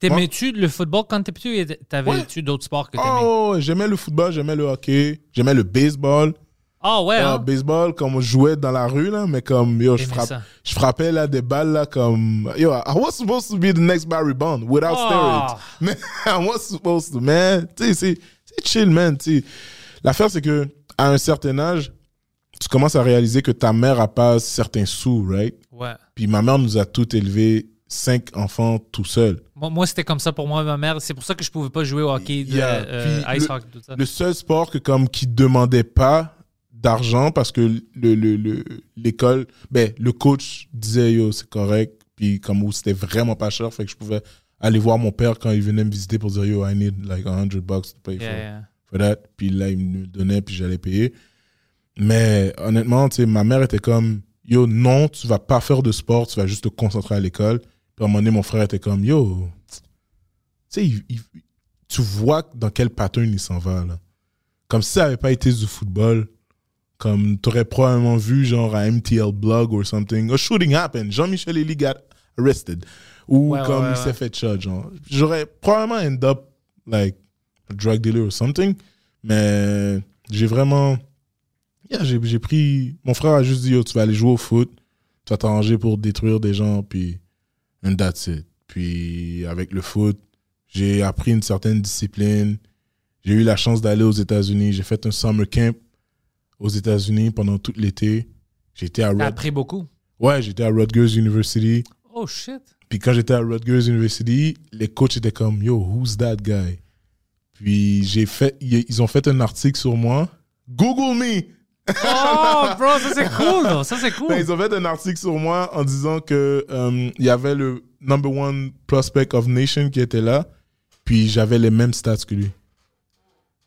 T'aimais-tu le football quand t'étais petit ou t'avais-tu d'autres sports que t'aimais? Oh, j'aimais le football, j'aimais le hockey, j'aimais le baseball. Ah ouais, Ah, hein? baseball, comme on jouait dans la rue, là, mais comme yo, je, frappe, frappais là des balles là comme yo, I was supposed to be the next Barry Bond without Ah. steroids. Man, I was supposed to, man. Tu sais, c'est chill, man. L'affaire, c'est que à un certain âge, tu commences à réaliser que ta mère a pas certains sous, right? Ouais. Puis ma mère nous a tout élevés, cinq enfants tout seul. Moi, moi, c'était comme ça pour moi, ma mère. C'est pour ça que je pouvais pas jouer au hockey, de, Yeah. euh, ice le- hockey, tout ça. Le seul sport que comme qui demandait pas d'argent parce que le le- le- l'école ben le coach disait yo c'est correct puis comme où c'était vraiment pas cher fait que je pouvais aller voir mon père quand il venait me visiter pour dire yo I need like 100 bucks to pay Yeah, for, yeah. for that puis là il me le donnait puis j'allais payer mais honnêtement tu sais ma mère était comme yo non tu vas pas faire de sport tu vas juste te concentrer à l'école. Puis à un moment donné mon frère était comme yo tu sais il- il- tu vois dans quel pattern il s'en va là. Comme si ça avait pas été du football comme t'aurais probablement vu genre à MTL blog or something. A shooting happened. Jean-Michel Elie got arrested. Ou Ouais, comme ouais, il s'est fait shot genre. J'aurais probablement end up like a drug dealer or something. Mais j'ai vraiment yeah, j'ai pris mon frère a juste dit Yo, tu vas aller jouer au foot tu vas t'arranger pour détruire des gens puis and that's it puis avec le foot j'ai appris une certaine discipline j'ai eu la chance d'aller aux États-Unis j'ai fait un summer camp aux États-Unis pendant tout l'été j'étais à T'as appris beaucoup? ouais j'étais à Rutgers University Oh shit. puis quand j'étais à Rutgers University, les coachs étaient comme Yo, who's that guy? Puis j'ai fait, ils ont fait un article sur moi. Google me! Oh, bro, ça c'est cool. Ça c'est cool. Ben, ils ont fait un article sur moi en disant que euh, il y avait le number one prospect of nation qui était là. Puis j'avais les mêmes stats que lui.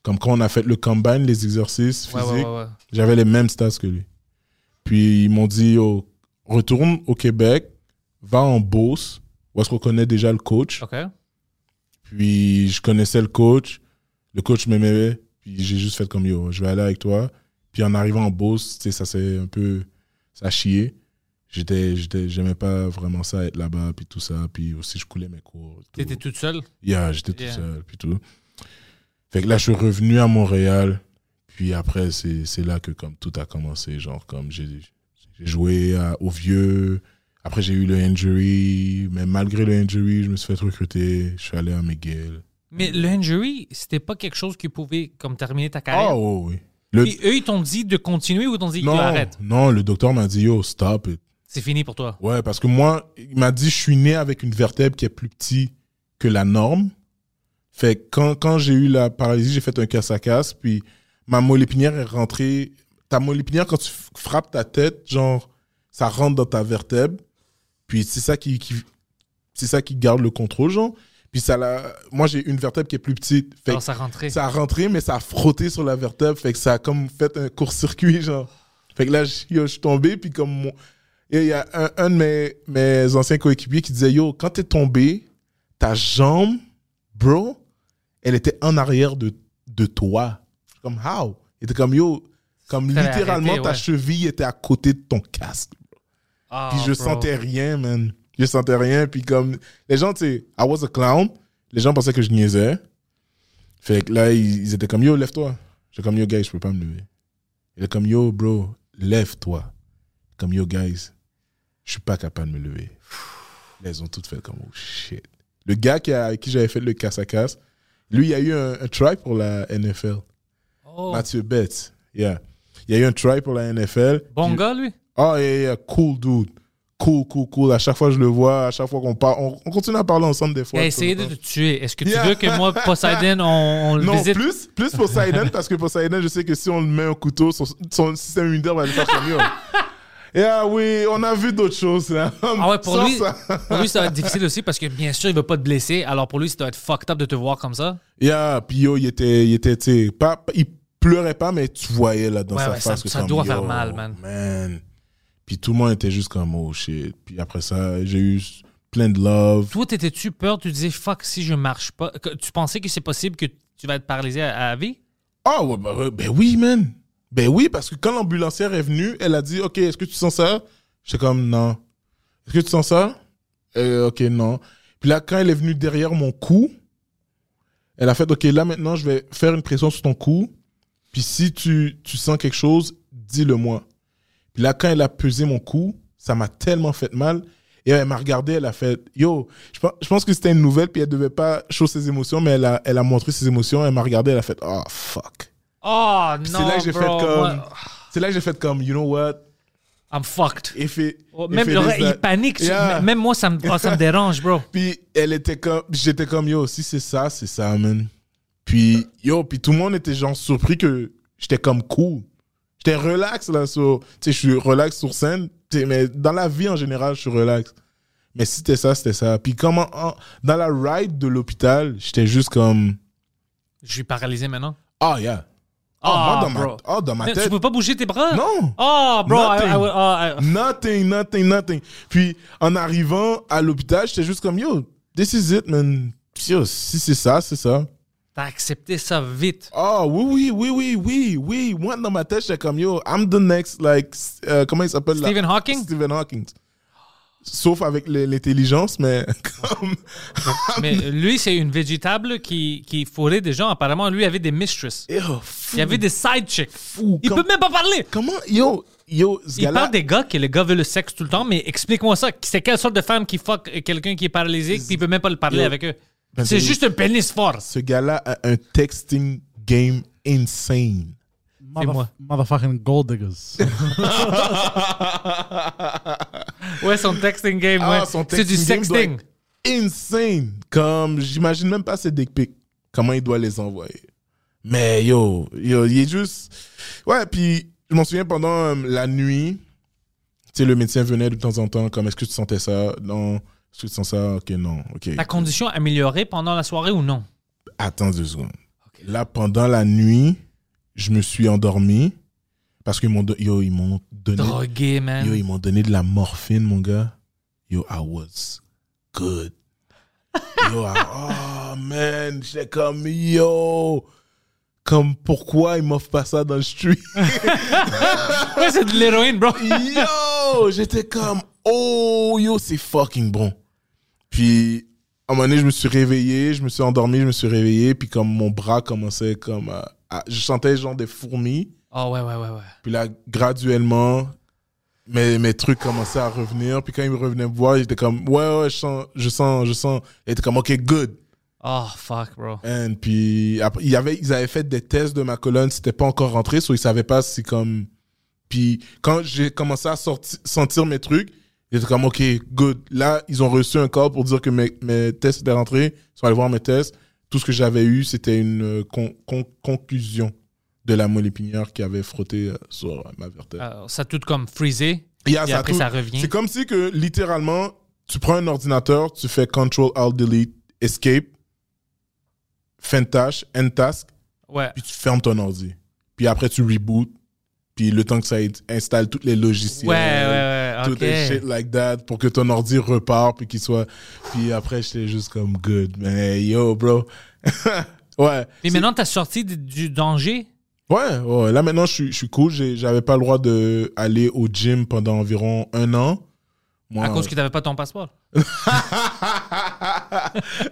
Comme quand on a fait le combine, les exercices physiques, ouais, ouais, ouais. j'avais les mêmes stats que lui. Puis ils m'ont dit, oh, retourne au Québec, va en Beauce, où est-ce qu'on connaît déjà le coach. Puis je connaissais le coach, le coach m'aimait, puis j'ai juste fait comme yo, je vais aller avec toi. Puis en arrivant en Beauce, ça s'est un peu, ça a chié. J'étais, j'étais, j'aimais pas vraiment ça être là-bas, puis tout ça, puis aussi je coulais mes cours. T'étais toute seule? Yeah, j'étais tout Yeah. seul, puis tout. Fait que là, je suis revenu à Montréal, puis après, c'est, c'est là que comme tout a commencé, genre comme j'ai, j'ai joué à- au vieux. Après, j'ai eu le injury, mais malgré le injury, je me suis fait recruter. Je suis allé à McGill. Mais le injury, c'était pas quelque chose qui pouvait comme terminer ta carrière? Ah, oh, oui. Le- Puis eux, ils t'ont dit de continuer ou ils t'ont dit non, arrête? non, le docteur m'a dit, yo, stop. C'est fini pour toi. Ouais, parce que moi, il m'a dit, je suis né avec une vertèbre qui est plus petite que la norme. Fait que quand, quand j'ai eu la paralysie, j'ai fait un casse à casse, puis ma moelle épinière est rentrée. Ta moelle épinière, quand tu frappes ta tête, genre, ça rentre dans ta vertèbre. Puis c'est ça qui, qui- c'est ça qui garde le contrôle, genre. Puis ça l'a, moi j'ai une vertèbre qui est plus petite. Fait Alors ça rentrait. ça a rentré, mais ça a frotté sur la vertèbre. Fait que ça a comme fait un court-circuit, genre. Fait que là, je, yo, je suis tombé, puis comme mon... et Il y a un, un de mes, mes anciens coéquipiers qui disait, yo, quand t'es tombé, ta jambe, bro, elle était en arrière de, de toi. Comme, how? Il était comme, yo, comme littéralement, ta cheville était à côté de ton casque. Ah, Puis je bro. sentais rien, man. Je sentais rien. Puis comme, les gens, tu sais, I was a clown. Les gens pensaient que je niaisais. Fait que là, ils, ils étails comme, yo, lève-toi. J'étais comme, yo, guys, je peux pas me lever. Il est comme, yo, bro, lève-toi. Comme, yo, guys, je suis pas capable de me lever. Là, ils ont tout fait comme, oh shit. Le gars qui a, avec qui j'avais fait le casse à casse, lui, il a eu un, un try pour la NFL. Oh, Mathieu Betts. Yeah. Il y a eu un try pour la NFL. bon Puis- gars, lui? Oh, yeah, yeah, cool dude. Cool, cool, cool. À chaque fois que je le vois, à chaque fois qu'on parle, on, on continue à parler ensemble des Il fois. a essayé de te tuer. Est-ce que tu Yeah. veux que moi, Poseidon, on, on le Non, visite? plus, plus Poseidon, parce que Poseidon, je sais que si on le met un couteau, son, son système immunitaire va le faire yo. Yeah, oui, on a vu d'autres choses. Là. Ah ouais, pour Sans lui, ça. pour lui, ça va être difficile aussi parce que bien sûr, il veut pas te blesser. Alors pour lui, ça doit être fucked up de te voir comme ça. Yeah, puis yo, il était, il était, tu sais, pas, il pleurait pas, mais tu voyais là dans Ouais, sa ouais, ça- face que ça comme, doit yo, faire mal, man. Puis tout le monde était juste comme, oh shit. Puis après ça, j'ai eu plein de love. Toi, t'étais-tu peur? Tu disais, fuck, si je marche pas. que- Tu pensais que c'est possible que tu vas être paralysé à, à vie? Ah, ouais, bah, ouais, ben oui, man. Ben oui, parce que quand l'ambulancière est venue, elle a dit, OK, est-ce que tu sens ça? J'étais comme, non. Est-ce que tu sens ça? Euh, OK, non. Puis là, quand elle est venue derrière mon cou, elle a fait, OK, là maintenant, je vais faire une pression sur ton cou. Puis si tu, tu sens quelque chose, dis-le moi. Puis là, quand elle a pesé mon cou, ça m'a tellement fait mal. Et elle m'a regardé, elle a fait, yo, je pense, que c'était une nouvelle, puis elle devait pas show ses émotions, mais elle a, elle a montré ses émotions, elle m'a regardé, elle a fait, oh, fuck. Oh Puis non, c'est là que j'ai fait comme. C'est là que j'ai fait comme, you know what? I'm fucked. If it- Oh, if Même, it le- is il panique. Yeah. Même moi, ça me, oh, ça me dérange, bro. Puis elle était comme, j'étais comme, yo, si c'est ça, c'est ça, man. Puis, yo, puis tout le monde était genre surpris que j'étais comme cool. J'étais relax là sur, tu sais, je suis relax sur scène, mais dans la vie en général, je suis relax. Mais si c'était ça, c'était ça. Puis comment, en- dans la ride de l'hôpital, j'étais juste comme, Je suis paralysé maintenant. ah, yeah. Ah, Ah, moi, dans ma, ah, dans ma Tu tête. peux pas bouger tes bras? Non. Oh, bro. Nothing. I- I- I- Nothing, nothing, nothing. Puis en arrivant à l'hôpital, j'étais juste comme yo, this is it, man. Yo, si c'est ça, c'est ça. T'as accepté ça vite. Oh oui, oui, oui, oui, oui, oui. Moi dans ma tête, j'étais comme yo, I'm the next, like, euh, comment il s'appelle? Stephen Hawking? Stephen Hawking. Sauf avec l'intelligence, mais comme. Mais lui, c'est une végétable qui, qui fourrait des gens. Apparemment, lui avait des mistresses. Yo, Il y avait des side chicks. fou. Il Comme- peut même pas parler. Comment, yo, yo, ce Il parle des gars que le gars veut le sexe tout le temps, mais explique-moi ça. C'est quelle sorte de femme qui fuck quelqu'un qui est paralysé puis il peut même pas le parler Yo. avec eux? Ben, C'est juste un pénis fort. Ce gars-là a un texting game insane. Moi. Motherfucking gold diggers. Ouais, son texting game, Ah, ouais. son C'est du texting game doit sexting. insane. Comme, j'imagine même pas ses dick pics. Comment il doit les envoyer. Mais yo, yo, il est juste. Ouais, puis je m'en souviens pendant euh, la nuit, tu sais, le médecin venait de temps en temps, comme est-ce que tu sentais ça Non. Tu sens ça Ok, non. Ok. Ta condition améliorée pendant la soirée ou non? Attends deux secondes. Là, pendant la nuit, je me suis endormi parce qu'ils m'ont yo, ils m'ont donné Drogué, man. yo, ils m'ont donné de la morphine, mon gars. Yo, I was good. Yo, I- oh man, j'étais comme yo. Comme pourquoi ils m'offrent pas ça dans le street? Ouais, c'est de l'héroïne, bro. Yo, j'étais comme, oh, yo, c'est fucking bon. Puis, à un moment donné, je me suis réveillé, je me suis endormi, je me suis réveillé, puis comme mon bras commençait comme à, à- je sentais genre des fourmis. Oh, ouais, ouais, ouais, ouais. Puis là, graduellement, mes, mes trucs commençaient à revenir. Puis quand ils me revenaient me voir, j'étais comme, ouais, ouais, je sens, je sens, je sens. Ils étaient comme, ok, good. Oh, fuck, bro. And puis après, il y avait, ils avaient fait des tests de ma colonne, c'était pas encore rentré, so ils savaient pas si comme. Puis quand j'ai commencé à sorti- sentir mes trucs, étaient comme ok, good. Là, ils ont reçu un call pour dire que mes, mes tests étaient rentrés. Ils sont allés voir mes tests. Tout ce que j'avais eu, c'était une euh, con- con- conclusion de la moelle épinière qui avait frotté euh, sur euh, ma vertèbre. Ça tout comme freezé. Et ça après, tout- ça revient. C'est comme si que littéralement, tu prends un ordinateur, tu fais Control Alt Delete Escape, fin de tâche, end task, Ouais. puis tu fermes ton ordi. Puis après, tu reboot. Puis le temps que ça installe tous les logiciels. Ouais, ouais, ouais. Tout les shit like that pour que ton ordi repart puis qu'il soit. Puis après, j'étais juste comme good. Mais yo, bro. ouais. Mais maintenant, t'as sorti du- danger? Ouais, ouais. Là maintenant, je suis, je suis cool. J'avais pas le droit d'aller au gym pendant environ un an. Moi, À cause que t'avais pas ton passeport.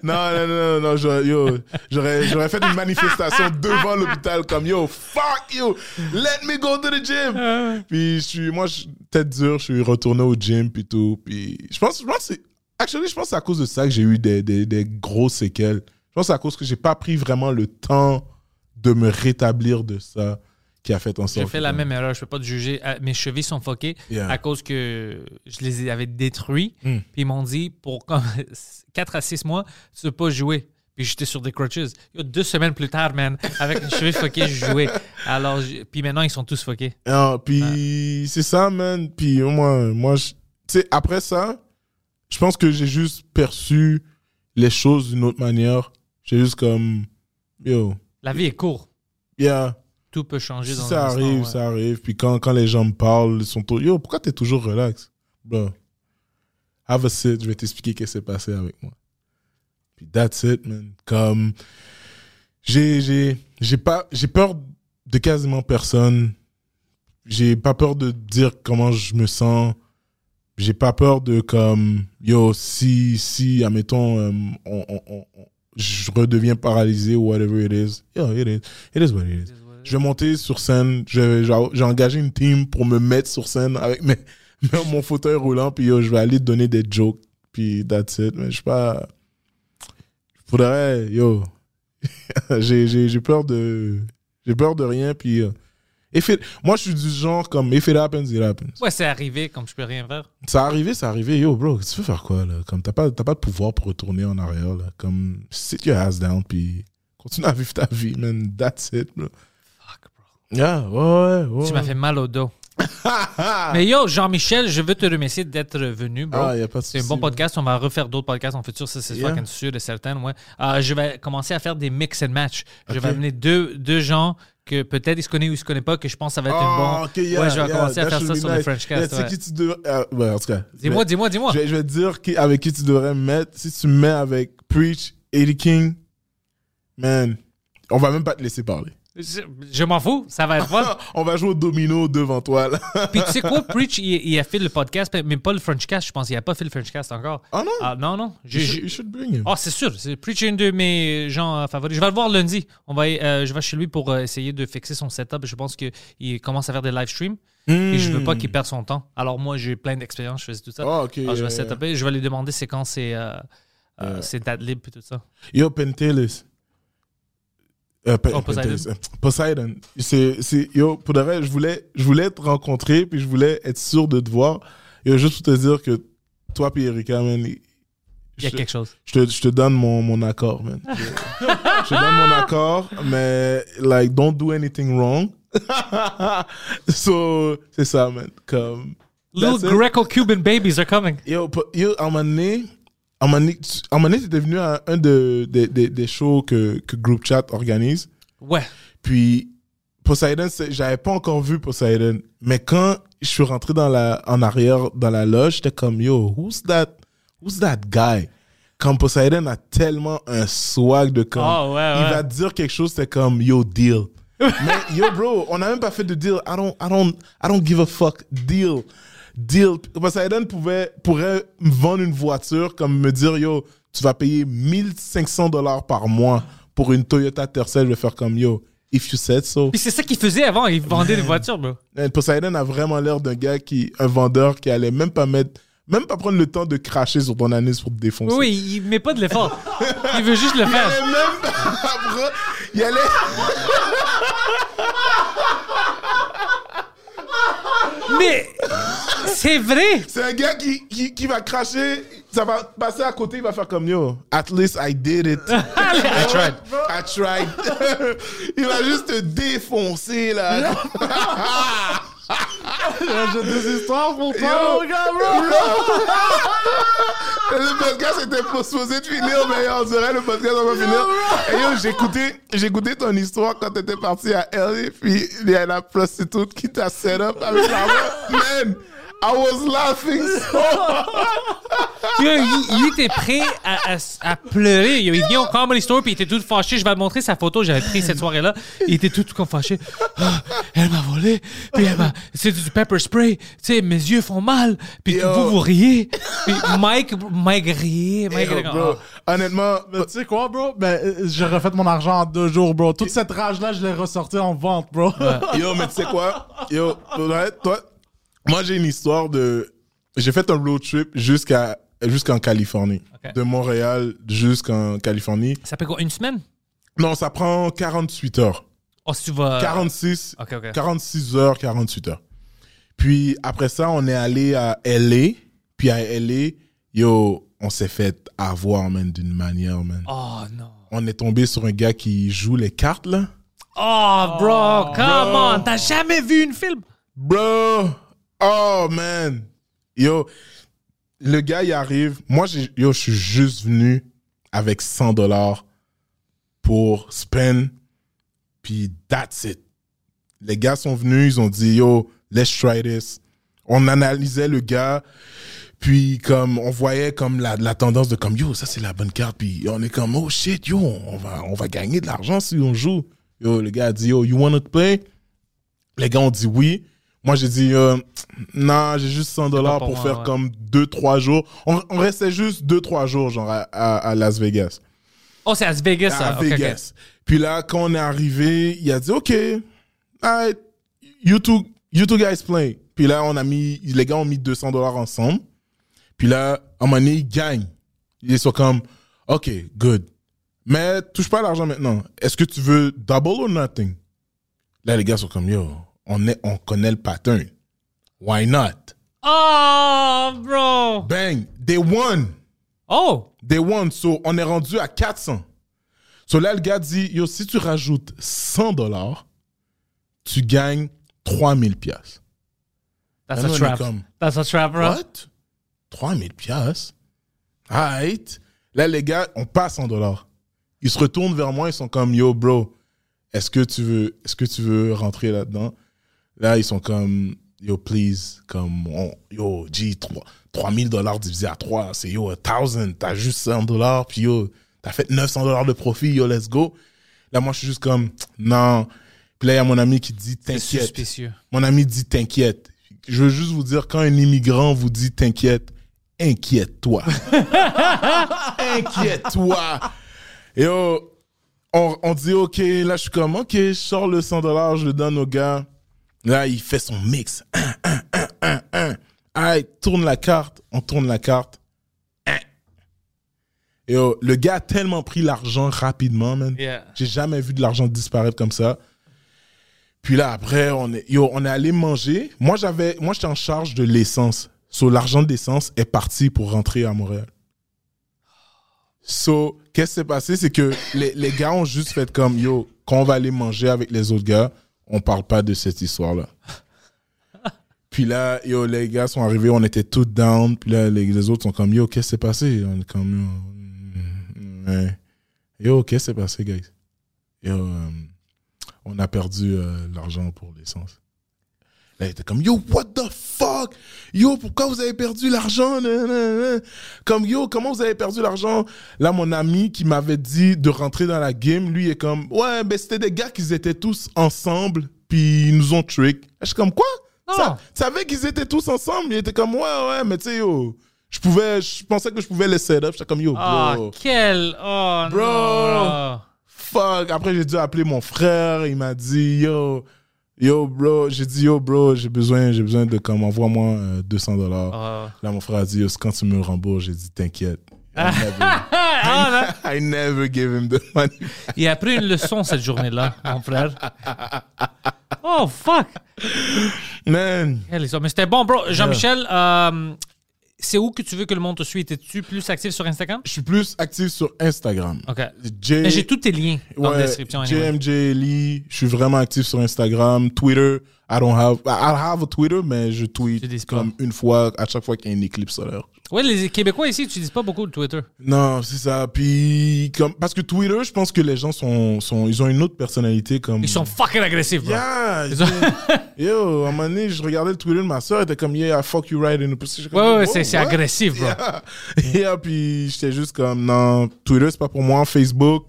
non, non, non, non, j'aurais, yo, j'aurais, j'aurais fait une manifestation devant l'hôpital comme yo, fuck you, let me go to the gym. Puis je suis, moi, je- tête dure, je suis retourné au gym puis tout. Puis je pense, je pense, c'est, actually, je pense c'est à cause de ça que j'ai eu des, des, des grosses séquelles. Je pense c'est à cause que j'ai pas pris vraiment le temps de me rétablir de ça qui a fait en sorte. J'ai fait la même erreur. Je peux pas te juger. Euh, Mes chevilles sont foquées Yeah. à cause que je les avais détruits. Mm. Puis ils m'ont dit pour comme 4 à 6 mois, tu ne peux pas jouer. Puis j'étais sur des crutches. Deux semaines plus tard, man, avec mes cheveux foqués, je jouais. Alors, puis maintenant, ils sont tous foqués. Puis c'est ça, man. Puis moi, moi je- tu sais, après ça, je pense que j'ai juste perçu les choses d'une autre manière. J'ai juste comme, yo, La vie est courte. yeah, Tout peut changer si dans ça arrive, ouais. ça arrive. Puis quand, quand les gens me parlent, ils sont tous, yo, pourquoi t'es toujours relax? Bro, have a sit, je vais t'expliquer qu'est-ce qui s'est passé avec moi. Puis that's it, man. Comme, j'ai, j'ai, j'ai pas, j'ai peur de quasiment personne. J'ai pas peur de dire comment je me sens. J'ai pas peur de comme, yo, si, si, admettons, euh, on- on- je redeviens paralysé ou whatever it is. Yo, it is, it is what it is. Je vais monter sur scène. Je- J'ai engagé une team pour me mettre sur scène avec mes, mon fauteuil roulant. Puis yo, je vais aller donner des jokes. Puis that's it. Mais je suis pas. Faudrait, yo. j'ai peur de. J'ai peur de rien. Puis. euh, if it- moi, je suis du genre comme if it happens, it happens. Ouais, c'est arrivé, comme je peux rien faire. Ça arrivé, ça arrivé. Yo, bro, tu veux faire quoi, là? Comme t'as pas, pas de pouvoir pour retourner en arrière, là. Comme sit your ass down, puis continue à vivre ta vie, man. That's it, bro. Yeah, ouais, ouais. Tu m'as fait mal au dos. Mais yo, Jean-Michel, je veux te remercier d'être venu, bro. Ah, y a pas de C'est un souci, bon podcast. On va refaire d'autres podcasts en futur. Ça, c'est Yeah. fucking sûr et certain. Ouais. Euh, je vais commencer à faire des mix and match. Je Ok. vais amener deux, deux gens que peut-être ils se connaissent ou ils se connaissent pas, que je pense que ça va être Ah, un bon. ok, yeah, ouais, je vais yeah, commencer à that faire should ça be sur le nice. French Yeah, Cast. tu sais ouais. qui tu devrais. ah, ouais, en tout cas. Dis-moi, dis-moi, dis-moi. Je vais, je vais te dire qui, avec qui tu devrais me mettre. Si tu me mets avec Preach, Eddie King, man, on va même pas te laisser parler. Je, je m'en fous, ça va être fun. on va jouer au domino devant toi, là. Puis tu sais quoi, Preach, il, il a fait le podcast, mais pas le French Cast, je pense. Il a pas fait le French Cast encore. Ah non? Ah, non, non. J'ai- You should, you should bring him. Ah, c'est sûr. Preach est un de mes gens euh, favoris. Je vais le voir lundi. On va, euh, je vais chez lui pour euh, essayer de fixer son setup. Je pense qu'il commence à faire des live streams et je veux pas qu'il perde son temps. Alors moi, j'ai plein d'expérience, je faisais tout ça. Hmm. Ah, ok. Alors, je vais setuper. Je vais lui demander c'est quand c'est euh, euh, Yeah. c'est libre et tout ça. Yo, Pentelis. Euh, Oh, Poseidon. Poseidon. C'est, c'est, yo, pour de vrai, je voulais, je voulais te rencontrer, puis je voulais être sûr de te voir. Yo, juste pour te dire que toi puis Erika, man, Il y a je- quelque chose. je te, je te donne mon, mon accord, man. Je, je te donne mon accord, mais, like, don't do anything wrong. so, c'est ça, man. Comme, Little. Greco-Cuban babies are coming. Yo, yo, à un moment donné, donné, t'étais venu à un de, des- des- des shows que, que Group Chat organise. Ouais. Puis Poseidon, j'avais pas encore vu Poseidon. Mais quand je suis rentré dans la, en arrière dans la loge, j'étais comme yo, who's that, who's that guy? Comme Poseidon a tellement un swag de comme, Ah, ouais, il va dire quelque chose, c'est comme yo deal. mais yo bro, on n'a même pas fait de deal. I don't, I don't, I don't give a fuck. Deal, deal. Poseidon pouvait, pourrait me vendre une voiture comme me dire yo, tu vas payer 1500 dollars par mois pour une Toyota Tercel. Je vais faire comme yo, if you said so. Puis c'est ça qu'il faisait avant, il vendait des voitures, bro. Poseidon a vraiment l'air d'un gars qui, un vendeur qui allait même pas mettre, même pas prendre le temps de cracher sur ton anus pour te défoncer. Oui, il met pas de l'effort. il veut juste le Il allait faire. même pas. Il allait. Mais c'est vrai. C'est un gars qui, qui, qui va cracher, ça va passer à côté, il va faire comme yo. At least I did it. I tried. I tried. il va juste te défoncer là. J'ai des histoires pour Yo. toi, mon gars, bro. Le podcast était supposé de finir, mais on dirait le podcast va pas finir. Et yo, j'ai écouté ton histoire quand t'étais parti à LA, puis il y a la prostitute qui t'a set up avec l'argent. Man, I was laughing so Yo, il, il était prêt à, à- à pleurer. Yo, il vient au Comedy Store puis il était tout fâché. Je vais te montrer sa photo. J'avais pris cette soirée-là. Il était tout, tout comme fâché. Ah, elle m'a volé. Puis elle m'a... C'est du pepper spray. Tu sais, mes yeux font mal. Puis Yo. vous, vous riez. Puis Mike, Mike riait. Mike, Yo, était comme, bro, Ah. honnêtement, Mais tu sais quoi, bro? Ben, j'ai refait mon argent en deux jours, bro. Toute cette rage-là, je l'ai ressorti en vente, bro. yo, mais tu sais quoi? Yo, toi, moi j'ai une histoire de. J'ai fait un road trip jusqu'à jusqu'en Californie. De Montréal jusqu'en Californie. Ça fait quoi, une semaine? Non, ça prend 48 heures. Oh, si tu vas... 46, Ok, ok. 46 heures, 48 heures. Puis après ça, on est allé à LA. Puis à LA, yo, on s'est fait avoir, man, d'une manière, man. Oh, non. On est tombé sur un gars qui joue les cartes, là. Oh, bro, come bro. on. T'as jamais vu une film? Bro, oh man, yo, le gars il arrive. Moi, yo, je suis juste venu avec 100 dollars pour spend, puis that's it. Les gars sont venus, ils ont dit yo, let's try this. On analysait le gars, puis comme on voyait comme la, la tendance de comme yo, ça c'est la bonne carte, puis on est comme oh shit yo, on va on va gagner de l'argent si on joue. Yo, le gars a dit yo, you wanna play? Les gars ont dit oui. Moi, j'ai dit, euh, non, j'ai juste 100 dollars pour pour moi, faire ouais. comme 2-3 jours. On, on restait juste 2-3 jours, genre, à, à- à Las Vegas. Oh, c'est à Las Vegas, ça. à. Vegas. Puis là, quand on est arrivé, il a dit, OK, alright, you two, you two guys play. Puis là, on a mis, les gars ont mis 200 dollars ensemble. Puis là, à un moment donné, ils gagnent. Ils sont comme, OK, good. Mais touche pas à l'argent maintenant. Est-ce que tu veux double or nothing? Là, les gars sont comme, yo, on, est, on connaît le pattern. Why not? Oh, bro. Bang, they won. Oh. They won. So, on est rendu à 400. So là, le gars dit, yo, si tu rajoutes 100 dollars, tu gagnes 3000 pièces. That's a trap. That's a trap, bro. What? 3000 pièces? Alright. Là, les gars, on passe 100 dollars. Ils se retournent vers moi, ils sont comme, yo, bro, est-ce que tu veux, est-ce que tu veux rentrer là-dedans? Là, ils sont comme, yo, please, comme, on- yo, G, 3 3000 dollars divisé à 3, c'est yo, 1000, t'as juste 100 dollars, puis yo, t'as fait 900 dollars de profit, yo, let's go. Là, moi, je suis juste comme, non. Puis là, il y a mon ami qui dit, t'inquiète. Mon ami dit t'inquiète. Je veux juste vous dire, quand un immigrant vous dit t'inquiète, inquiète-toi. inquiète-toi. Et oh, on, on dit OK, là je suis comme OK, je sors le 100 dollars, je le donne au gars. Là, il fait son mix. Un, un, un, un, un. Ah, il tourne la carte, on tourne la carte. Un. Et oh, le gars a tellement pris l'argent rapidement, man. Yeah. J'ai jamais vu de l'argent disparaître comme ça. Puis là, après, on est, yo, on est allé manger. Moi, j'avais, moi, j'étais en charge de l'essence. So, l'argent d'essence est parti pour rentrer à Montréal. So, qu'est-ce qui s'est passé? C'est que les, les gars ont juste fait comme, yo, quand on va aller manger avec les autres gars, on parle pas de cette histoire-là. Puis là, yo, les gars sont arrivés, on était tous down. Puis là, les, autres sont comme, yo, qu'est-ce qui s'est passé? On est comme, yo, mm, ouais. yo qu'est-ce qui s'est passé, guys? Yo, euh, on a perdu euh, l'argent pour l'essence. Là, il était comme, yo, what the fuck? Yo, pourquoi vous avez perdu l'argent? Comme, yo, comment vous avez perdu l'argent? Là, mon ami qui m'avait dit de rentrer dans la game, lui est comme, ouais, ben c'était des gars qui étaient tous ensemble, puis ils nous ont trick. Je suis comme, quoi? Non. Ça, tu savais qu'ils étaient tous ensemble? Il était comme, ouais, ouais, mais tu sais, yo, je pouvais, je pensais que je pouvais les set up. J'étais comme, yo, bro. Ah, quel. Oh, Bro. fuck. Après, j'ai dû appeler mon frère. Il m'a dit, yo, yo, bro. J'ai dit, yo, bro, j'ai besoin, j'ai besoin de, comme, envoie-moi euh, 200 dollars. Ah. Là, mon frère a dit, yo, quand tu me rembourses, j'ai dit, t'inquiète. I never, Ah. I never gave him the money. Il a appris une leçon cette journée-là, mon frère. Oh, fuck. Man. Mais c'était bon, bro. Jean-Michel, euh, c'est où que tu veux que le monde te suive? Es-tu plus actif sur Instagram? Je suis plus actif sur Instagram. OK. J- Mais j'ai tous tes liens dans la description. anyway. JMJ Lee, je suis vraiment actif sur Instagram, Twitter. I don't have, I have a Twitter, mais je tweet comme une fois à chaque fois qu'il y a une éclipse solaire. Ouais, les Québécois ici, tu dis pas beaucoup de Twitter. Non, c'est ça. Puis comme parce que Twitter, je pense que les gens sont, sont ils ont une autre personnalité comme. Ils sont fucking agressifs, bro. Yeah, Ils yo, à un moment donné, je regardais le Twitter de ma soeur, elle était comme yeah, I fuck you right in the comme, Ouais, ouais, oh, c'est agressif, bro. Yeah. Yeah, puis j'étais juste comme non, Twitter c'est pas pour moi, Facebook,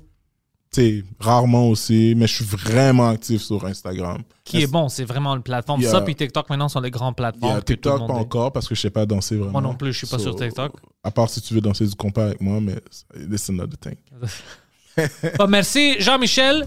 sais, rarement aussi, mais je suis vraiment actif sur Instagram. Qui est bon, c'est vraiment une plateforme. Yeah. Ça, puis TikTok, maintenant, sont les grandes plateformes. Yeah, TikTok pas est. encore parce que je sais pas danser vraiment. Moi non plus, je suis pas sur TikTok. À part si tu veux danser du compas avec moi, mais it's another thing. Bah, merci, Jean-Michel.